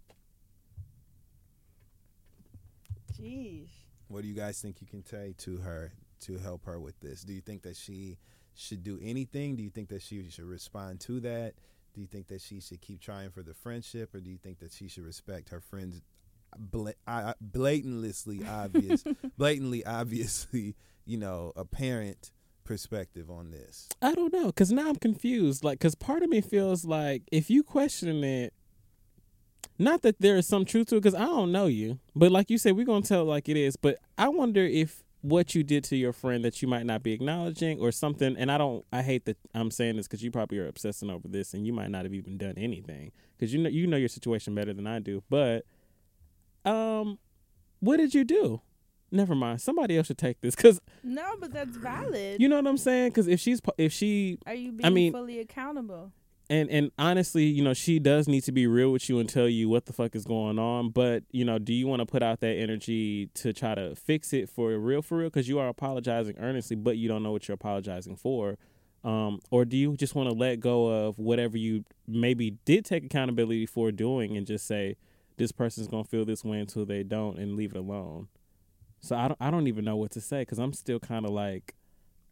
Jeez. What do you guys think you can say to her to help her with this? Do you think that she should do anything? Do you think that she should respond to that? Do you think that she should keep trying for the friendship, or do you think that she should respect her friends? Bla- I- blatantly obvious, blatantly obviously, you know, apparent perspective on this. I don't know, cause now I'm confused. Like, cause part of me feels like if you question it, not that there is some truth to it, cause I don't know you, but like you said, we're gonna tell it like it is. But I wonder if what you did to your friend that you might not be acknowledging or something. And I don't, I hate that I'm saying this because you probably are obsessing over this, and you might not have even done anything, cause you know you know your situation better than I do. But, um, what did you do? Never mind. Somebody else should take this, cause No, but that's valid. you know what I'm saying. Cause if she's if she Are you being I mean- fully accountable? and and honestly, you know, she does need to be real with you and tell you what the fuck is going on. But you know, do you want to put out that energy to try to fix it for real, for real? Because you are apologizing earnestly, but you don't know what you're apologizing for. Um, or do you just want to let go of whatever you maybe did take accountability for doing and just say this person's gonna feel this way until they don't and leave it alone? So I don't, I don't even know what to say because I'm still kind of like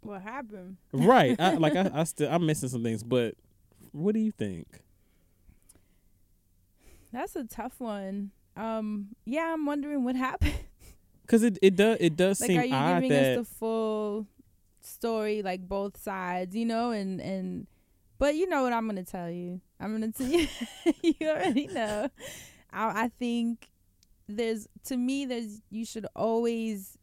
What happened? right, I, like I, I still I'm missing some things, but what do you think? That's a tough one. Um, yeah, I'm wondering what happened. Because it, it does it does like, seem are you odd giving that us the full story, like both sides, you know? And and, but you know what I'm gonna tell you. I'm gonna tell you. you already know. I, I think there's to me there's you should always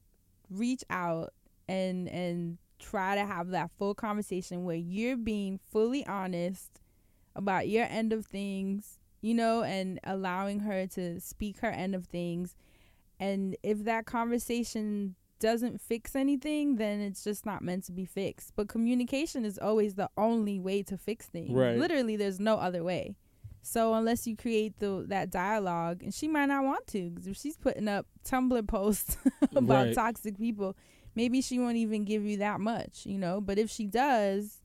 reach out and and try to have that full conversation where you're being fully honest about your end of things, you know, and allowing her to speak her end of things. And if that conversation doesn't fix anything, then it's just not meant to be fixed. But communication is always the only way to fix things. Right. Literally, there's no other way. So unless you create the that dialogue, and she might not want to, because if she's putting up Tumblr posts about Right. toxic people, maybe she won't even give you that much, you know. But if she does,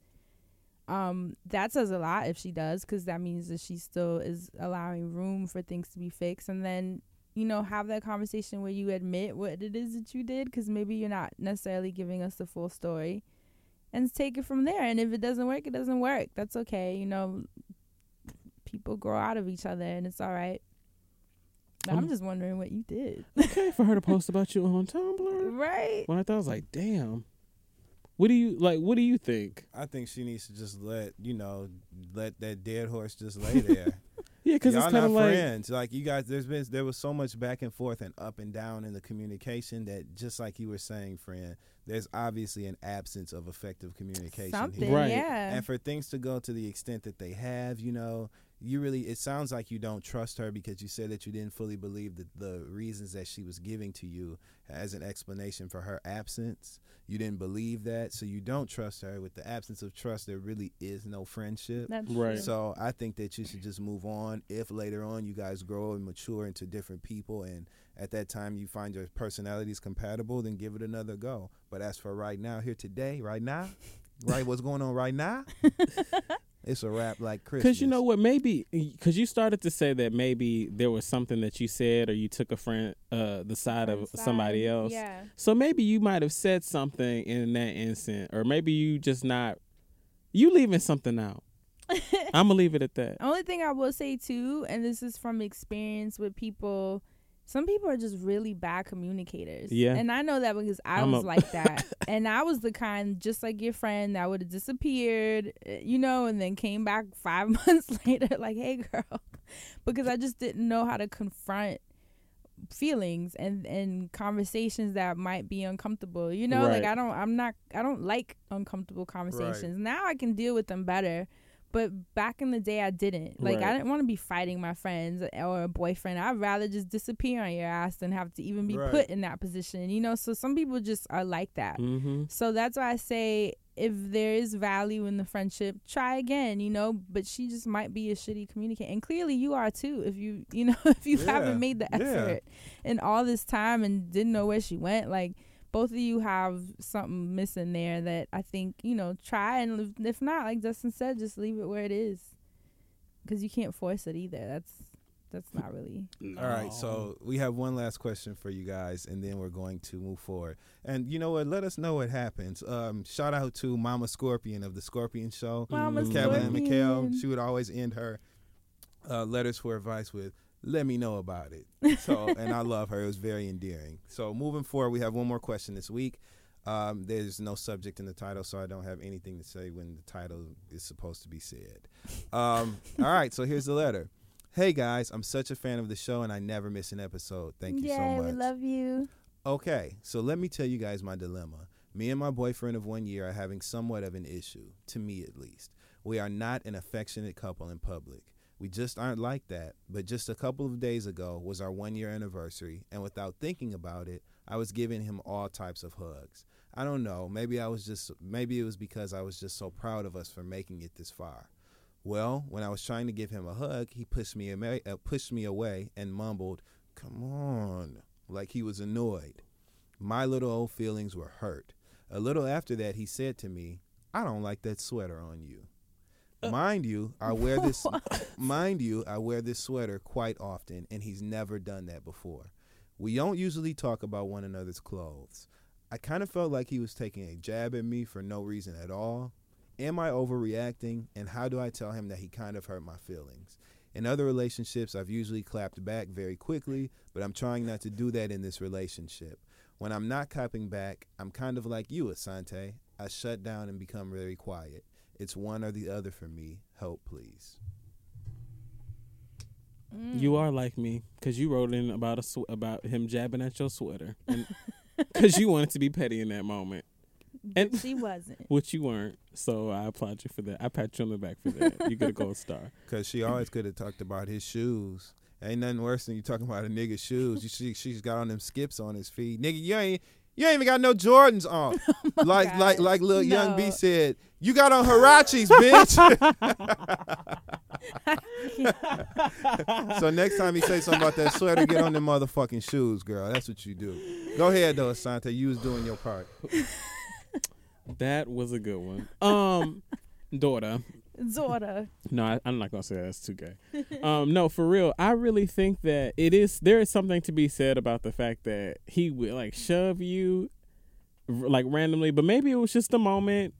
um, that says a lot. If she does, because that means that she still is allowing room for things to be fixed, and then you know have that conversation where you admit what it is that you did, because maybe you're not necessarily giving us the full story, and take it from there. And if it doesn't work, it doesn't work. That's okay. You know, people grow out of each other, and it's all right. But I'm Um, just wondering what you did, okay for her to post about you on Tumblr. right? When I thought I was like, damn. What do you like? What do you think? I think she needs to just let you know, let that dead horse just lay there. Yeah, because Y'all it's kind not of like friends. Like you guys, there's been there was so much back and forth and up and down in the communication that just like you were saying, friend, there's obviously an absence of effective communication Something, here. Right. yeah. And for things to go to the extent that they have, you know, you really it sounds like you don't trust her because you said that you didn't fully believe that the reasons that she was giving to you as an explanation for her absence. You didn't believe that, so you don't trust her. With the absence of trust, there really is no friendship. That's Right. true. So I think that you should just move on. If later on you guys grow and mature into different people, and at that time you find your personalities compatible, then give it another go. But as for right now, here today, right now, right, what's going on right now? it's a wrap like Christmas. because you know what? Maybe because you started to say that maybe there was something that you said or you took a friend, uh, the side of Friend's somebody side, else. Yeah. So maybe you might have said something in that instant, or maybe you just not. You leaving something out. I'm gonna leave it at that. Only thing I will say too, and this is from experience with people, some people are just really bad communicators. Yeah. And I know that because I I'm was a- like that. and I was the kind, just like your friend, that would have disappeared, eh, you know, and then came back five months later, like, hey, girl. because I just didn't know how to confront feelings and and conversations that might be uncomfortable you know like i don't i'm not i don't like uncomfortable conversations now i can deal with them better but back in the day i didn't like i didn't want to be fighting my friends or a boyfriend i'd rather just disappear on your ass than have to even be Right. put in that position you know so some people just are like that Mm-hmm. so that's why I say if there is value in the friendship, try again, you know. But she just might be a shitty communicator, and clearly you are too. If you, you know, if you Yeah, haven't made the yeah. effort in all this time and didn't know where she went, like both of you have something missing there that I think you know. Try and if- if not, like Dustin said, just leave it where it is, because you can't force it either. That's that's not really. All right, so we have one last question for you guys, and then we're going to move forward. And you know what? Let us know what happens. Um, shout out to Mama Scorpion of the Scorpion Show, Mama with Kevin and Mikhail. She would always end her uh, letters for advice with "Let me know about it." So, and I love her. It was very endearing. So, moving forward, we have one more question this week. Um, there's no subject in the title, so I don't have anything to say when the title is supposed to be said. Um, all right, so here's the letter. Hey guys, I'm such a fan of the show and I never miss an episode. Thank you Yay, so much. we love you. Okay, so let me tell you guys my dilemma. Me and my boyfriend of one year are having somewhat of an issue, to me at least. We are not an affectionate couple in public. We just aren't like that. But just a couple of days ago was our one year anniversary, and without thinking about it, I was giving him all types of hugs. I don't know, maybe I was just maybe it was because I was just so proud of us for making it this far. Well, when I was trying to give him a hug, he pushed me away, uh, pushed me away and mumbled, "Come on," like he was annoyed. My little old feelings were hurt. A little after that, he said to me, "I don't like that sweater on you." Uh, mind you, I wear this. mind you, I wear this sweater quite often, and he's never done that before. We don't usually talk about one another's clothes. I kind of felt like he was taking a jab at me for no reason at all. Am I overreacting? And how do I tell him that he kind of hurt my feelings? In other relationships, I've usually clapped back very quickly, but I'm trying not to do that in this relationship. When I'm not clapping back, I'm kind of like you, Asante. I shut down and become very quiet. It's one or the other for me. Help, please. Mm. You are like me because you wrote in about a sw- about him jabbing at your sweater, because you wanted to be petty in that moment, But she wasn't. which you weren't. So I applaud you for that. I pat you on the back for that. You get a gold star. Because she always could have talked about his shoes. Ain't nothing worse than you talking about a nigga's shoes. You see, she's got on them skips on his feet. Nigga, you ain't you ain't even got no Jordans on. like like God. like little young B said, you got on Huaraches, bitch. so next time he say something about that sweater, get on them motherfucking shoes, girl. That's what you do. Go ahead though, Asante. You was doing your part. That was a good one. Um, daughter. Zora. No, I, I'm not gonna say that's too gay. Um, no, for real, I really think that it is. There is something to be said about the fact that he would like shove you, like randomly, but maybe it was just a moment.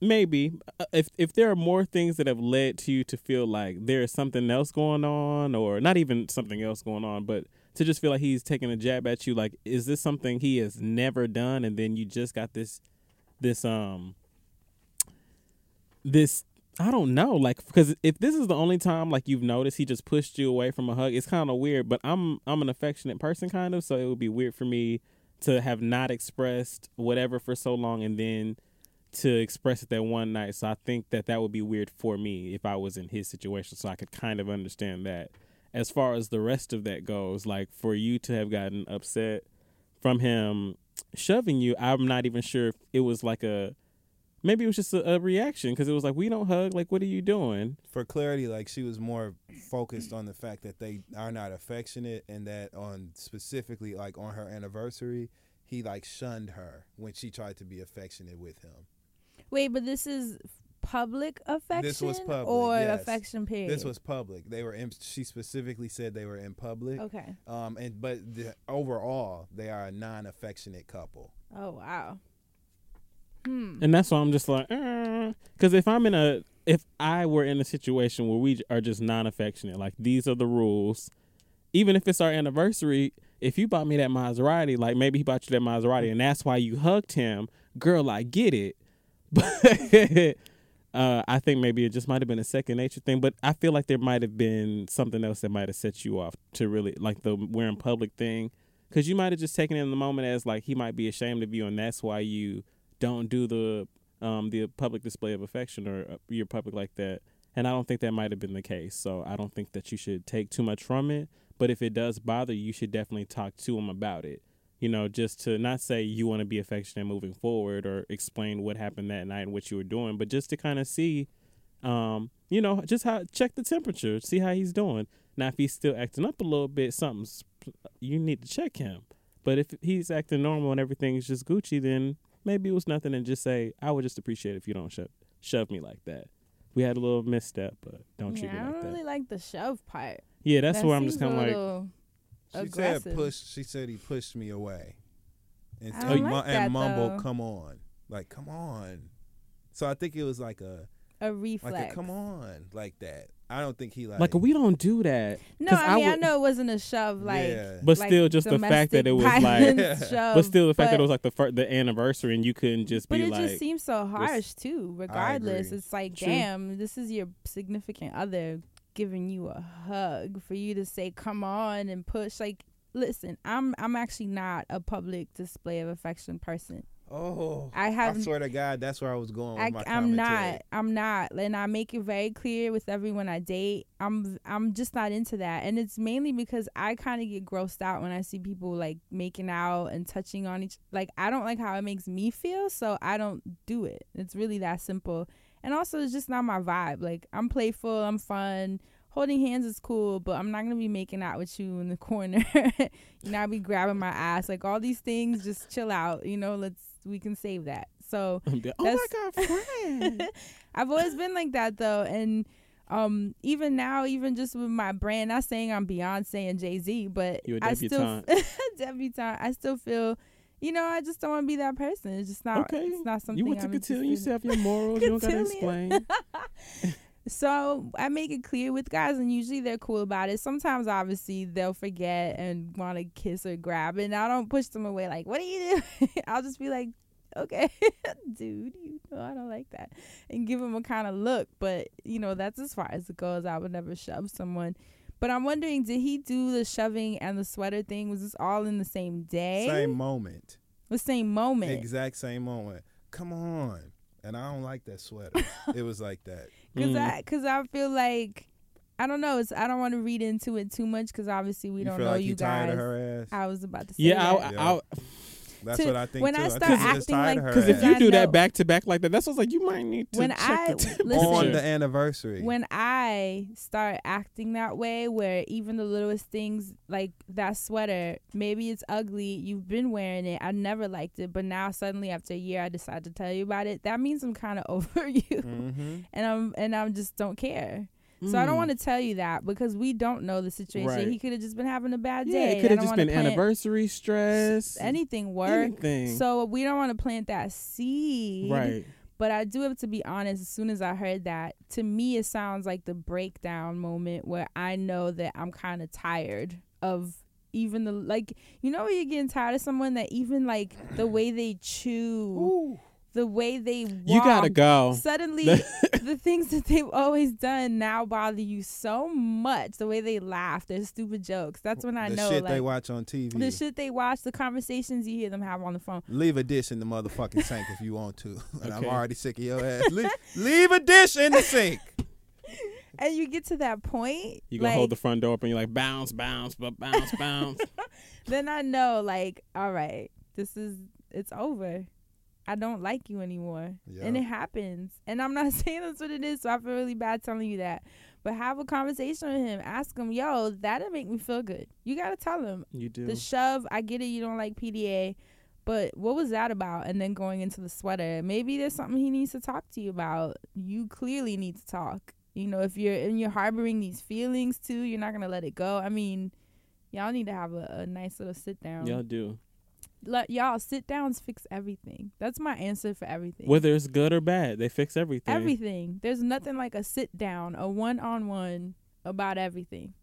Maybe Uh, if if there are more things that have led to you to feel like there is something else going on, or not even something else going on, but to just feel like he's taking a jab at you, like is this something he has never done, and then you just got this, this um, this I don't know, like because if this is the only time like you've noticed he just pushed you away from a hug, it's kind of weird. But I'm I'm an affectionate person, kind of, so it would be weird for me to have not expressed whatever for so long and then to express it that one night. So I think that that would be weird for me if I was in his situation. So I could kind of understand that. As far as the rest of that goes, like for you to have gotten upset from him shoving you, I'm not even sure if it was like a maybe it was just a, a reaction because it was like we don't hug like what are you doing For clarity, like she was more focused on the fact that they are not affectionate and that on specifically like on her anniversary, he like shunned her when she tried to be affectionate with him. Wait, but this is public affection This was public, or yes. affection period. This was public. They were in, she specifically said they were in public. okay. Um and but the, overall they are a non-affectionate couple. Oh wow. Hmm. and that's why i'm just like because if i'm in a if i were in a situation where we are just non-affectionate like these are the rules even if it's our anniversary if you bought me that maserati like maybe he bought you that maserati and that's why you hugged him girl i get it but uh, I think maybe it just might have been a second nature thing, but I feel like there might have been something else that might have set you off to really like the we're in public thing, because you might have just taken it in the moment as like he might be ashamed of you, and that's why you don't do the um the public display of affection or uh, you're public like that. And I don't think that might have been the case. So I don't think that you should take too much from it. But if it does bother you, you should definitely talk to him about it you know, just to not say you want to be affectionate moving forward or explain what happened that night and what you were doing, but just to kind of see, um, you know, just how check the temperature, see how he's doing. Now, if he's still acting up a little bit, something's you need to check him. But if he's acting normal and everything's just Gucci, then maybe it was nothing, and just say, I would just appreciate if you don't shove shove me like that. We had a little misstep, but don't treat yeah, me I don't that. really like the shove part. Yeah, that's That where I'm just kind of like, little She aggressive. said push. She said he pushed me away, and I and, don't mu- like and that, mumble, though. "Come on, like come on." So I think it was like a a reflex. like a come on like that. I don't think he like like we don't do that. No, I mean I, would- know it wasn't a shove like Yeah. But like still, just the fact that it was like, shove, but still the fact that it was like the fir- the anniversary and you couldn't just But be it like, just seems so harsh too. Regardless, it's like, True. damn, this is your significant other giving you a hug for you to say, "Come on" and push. Like, listen, I'm I'm actually not a public display of affection person. Oh, I have- I swear to God, that's where I was going with I, commentary. not. I'm not, and I make it very clear with everyone I date. I'm I'm just not into that, and it's mainly because I kind of get grossed out when I see people like making out and touching on each. Like I don't like how it makes me feel, so I don't do it. It's really that simple. And also, it's just not my vibe. Like I'm playful, I'm fun. Holding hands is cool, but I'm not gonna be making out with you in the corner. you know, I'll be grabbing my ass. Like all these things, just chill out. You know, let's we can save that. So oh my god, friend. I've always been like that though, and um, even now, even just with my brand, not saying I'm Beyonce and Jay Z, but I still debutante. I still feel, you know, I just don't want to be that person. It's just not. okay, It's not something you want to I'm Cotillion. You interested still have your morals. you don't gotta explain. So I make it clear with guys, and usually they're cool about it. Sometimes, obviously, they'll forget and want to kiss or grab, and I don't push them away. Like, what are you doing? I'll just be like, okay, dude, you know I don't like that, and give them a kind of look. But you know, that's as far as it goes. I would never shove someone. But I'm wondering, did he do the shoving and the sweater thing? Was this all in the same day? Same moment, The same moment. exact same moment. Come on, and I don't like that sweater. it was like that. Cause Mm. I, cause I feel like, I don't know. It's I don't want to read into it too much because obviously we you don't feel know like you you tired guys. of her ass. I was about to say Yeah, that. I, I, That's to- what I think when too. I I start think acting like- because if you do that back to back like that, that's what's like you might need to When check I- the listen- on the anniversary. when I start acting that way, where even the littlest things like that sweater, maybe it's ugly, you've been wearing it, I never liked it, but now suddenly after a year I decide to tell you about it. That means I'm kind of over you, mm-hmm. and I'm and I'm just don't care. So I don't Mm. want to tell you that because we don't know the situation. Right. He could have just been having a bad Yeah, day. it could have just been anniversary stress. anything work. Anything. So we don't want to plant that seed. right. But I do have to be honest, as soon as I heard that, to me it sounds like the breakdown moment where I know that I'm kind of tired of even the like you know when you're getting tired of someone that even like the way they chew, the way they walk, You gotta go. Suddenly, the things that they've always done now bother you so much. The way they laugh, their stupid jokes. That's when I the know shit like they watch on TV. the shit they watch, the conversations you hear them have on the phone. Leave a dish in the motherfucking sink if you want to. And I'm already sick of your ass. leave, leave a dish in the sink. And you get to that point, You gonna like, hold the front door open. You're like bounce, bounce, but bounce, bounce. then I know, like, all right, this is it's over. I don't like you anymore, and it happens. And I'm not saying that's what it is, so I feel really bad telling you that. But have a conversation with him. Ask him, yo, that'll make me feel good. You gotta tell him You do. the shove. I get it. You don't like PDA, but what was that about? And then going into the sweater, maybe there's something he needs to talk to you about. You clearly need to talk. You know, if you're and you're harboring these feelings too, you're not gonna let it go. I mean, y'all need to have a, a nice little sit down. Y'all do. Let y'all sit downs fix everything. That's my answer for everything. Whether it's good or bad, they fix everything. everything. There's nothing like a sit down, a one on one about everything.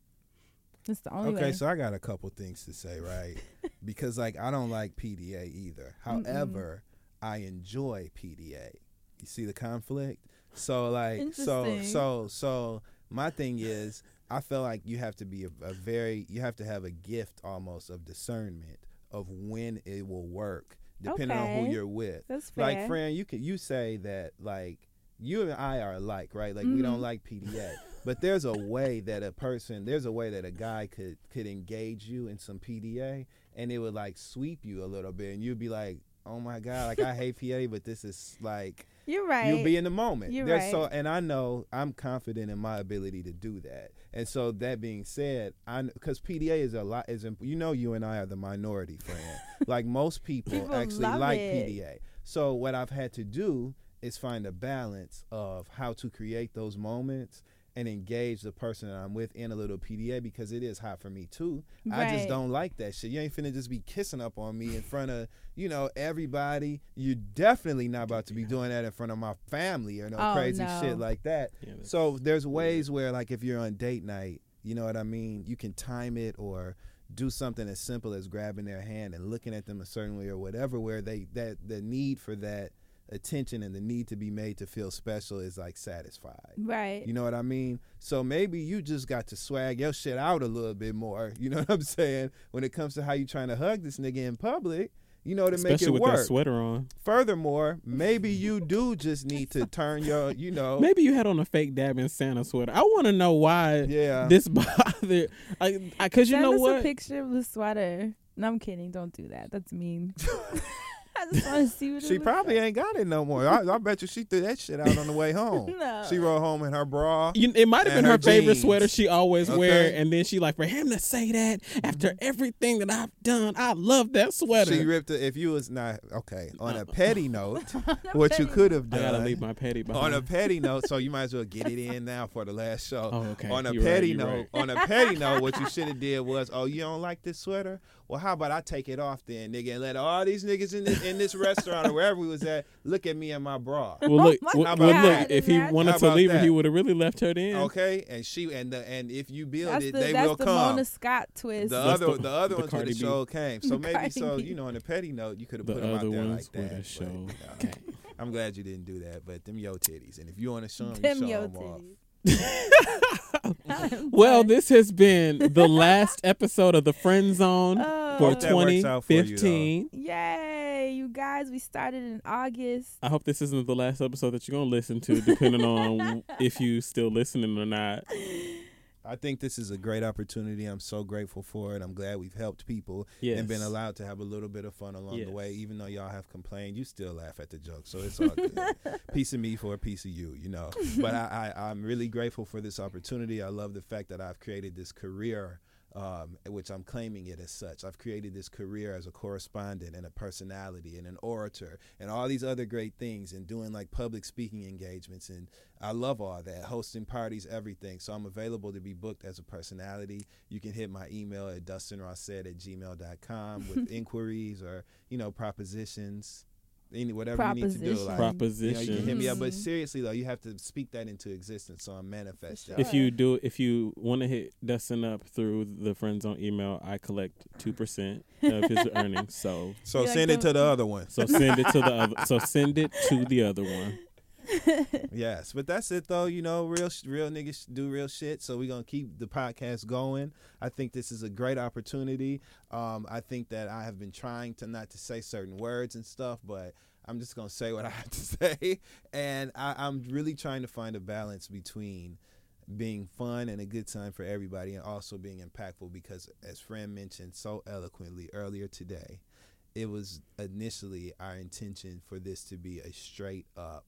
That's the only Okay, way. so I got a couple things to say, right? because like I don't like PDA either. However, I enjoy PDA. You see the conflict? So like so so so my thing is I feel like you have to be a, a very you have to have a gift almost of discernment of when it will work depending on who you're with. That's fair. Like friend, you can you say that like you and I are alike, right? Like we don't Mhm. like PDA. But there's a way that a person, there's a way that a guy could could engage you in some PDA, and it would like sweep you a little bit, and you'd be like, "Oh my god, like I hate PDA, but this is like You're right. you'll be in the moment." You're There's right. so, and I know I'm confident in my ability to do that. And so that being said, I because PDA is a lot is you know you and I are the minority friend. like most people, People actually like it. PDA. So what I've had to do is find a balance of how to create those moments and engage the person that I'm with in a little PDA because it is hot for me too. I just don't like that shit. You ain't finna just be kissing up on me in front of, you know, everybody. You're definitely not about to be doing that in front of my family or no Oh, crazy no. shit like that. Yeah, So there's ways where like if you're on date night, you know what I mean, you can time it or do something as simple as grabbing their hand and looking at them a certain way or whatever where they that the need for that attention and the need to be made to feel special is like satisfied. Right. You know what I mean? So maybe you just got to swag your shit out a little bit more. You know what I'm saying? When it comes to how you trying to hug this nigga in public, you know, to make Especially it with work. that sweater on. Furthermore, maybe you do just need to turn your, you know, Maybe you had on a fake dabbing Santa sweater. I want to know why yeah. this bothered. I, I, cause you Send know us a what? picture of the sweater. No, I'm kidding. Don't do that. That's mean. I just want to see what She looks probably like. ain't got it no more. I, I bet you she threw that shit out on the way home. No. She rode home in her bra. You, it might have been her, her favorite sweater she always wear, Okay. Mm-hmm. and then she like for him to say that after everything that I've done, I love that sweater. She ripped it. If you was not okay on a petty note, what you could have I done. gotta leave my petty behind. on a petty note, so you might as well get it in now for the last show. Oh, okay. On a You're petty you're note, right. on a petty note, what you should have did was, oh, you don't like this sweater? Well, how about I take it off then, nigga, and let all these niggas in this, in this restaurant or wherever we was at look at me and my bra. well, look, my well, How well, look. If he wanted to leave her, he would have really left her then. Okay, and she and the and if you build That's it, the, they that's will the come. Mona Scott twist. The That's other the- the, other the ones would Cardi have B. show came. So maybe Cardi so B. you know on a petty note you could have put them out there ones like that. have show. but, no. Okay. I'm glad you didn't do that, but them yo titties, and if you want to show them, Them you show yo them off. Well, this has been the last episode of the Friend Zone Oh. for Hope that works out for you, 2015. Yay, you guys. We started in August. I hope this isn't the last episode that you're gonna listen to, depending on if you still listening or not. I think this is a great opportunity. I'm so grateful for it. I'm glad we've helped people Yes. and been allowed to have a little bit of fun along Yes. the way. Even though y'all have complained, you still laugh at the jokes, so it's all good. piece of me for a piece of you, you know. But I, I, I'm really grateful for this opportunity. I love the fact that I've created this career. Um, which I'm claiming it as such. I've created this career as a correspondent and a personality and an orator and all these other great things and doing like public speaking engagements. And I love all that, hosting parties, everything. So I'm available to be booked as a personality. You can hit my email at dustinrosset at gmail.com with inquiries or, you know, propositions, any whatever you need to do. Like, Propositions. you know, you can hit me up. But seriously though, you have to speak that into existence. So I'm manifesting. sure. If you do, if you want to hit Dustin up through the Friend Zone email, I collect two percent of his earnings. So, So You like send it to the other one. so send it to the other. So send it to the other one. Yes, but that's it though. You know, real real niggas do real shit. So we're gonna keep the podcast going. I think this is a great opportunity. Um, I think that I have been trying to not to say certain words and stuff, but I'm just gonna say what I have to say. And I, I'm really trying to find a balance between being fun and a good time for everybody, and also being impactful. Because as Fran mentioned so eloquently earlier today, it was initially our intention for this to be a straight up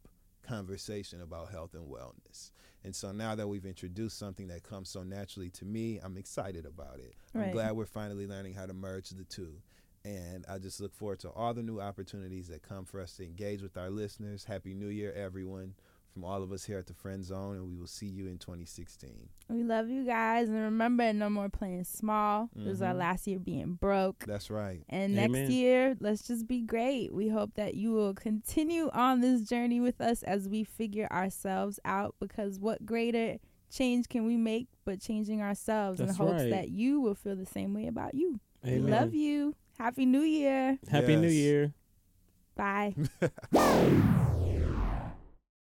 conversation about health and wellness. And so now that we've introduced something that comes so naturally to me, I'm excited about it. I'm glad we're finally learning how to merge the two. And I just look forward to all the new opportunities that come for us to engage with our listeners. Happy New Year, everyone, from all of us here at the Friend Zone, and we will see you in 2016. We love you guys. And remember, no more playing small. It was our Mhm. last year being broke. That's right. And Amen. next year, let's just be great. We hope that you will continue on this journey with us as we figure ourselves out because what greater change can we make but changing ourselves That's in hopes right. that you will feel the same way about you. Amen. We love you. Happy New Year. Happy New Year. Bye.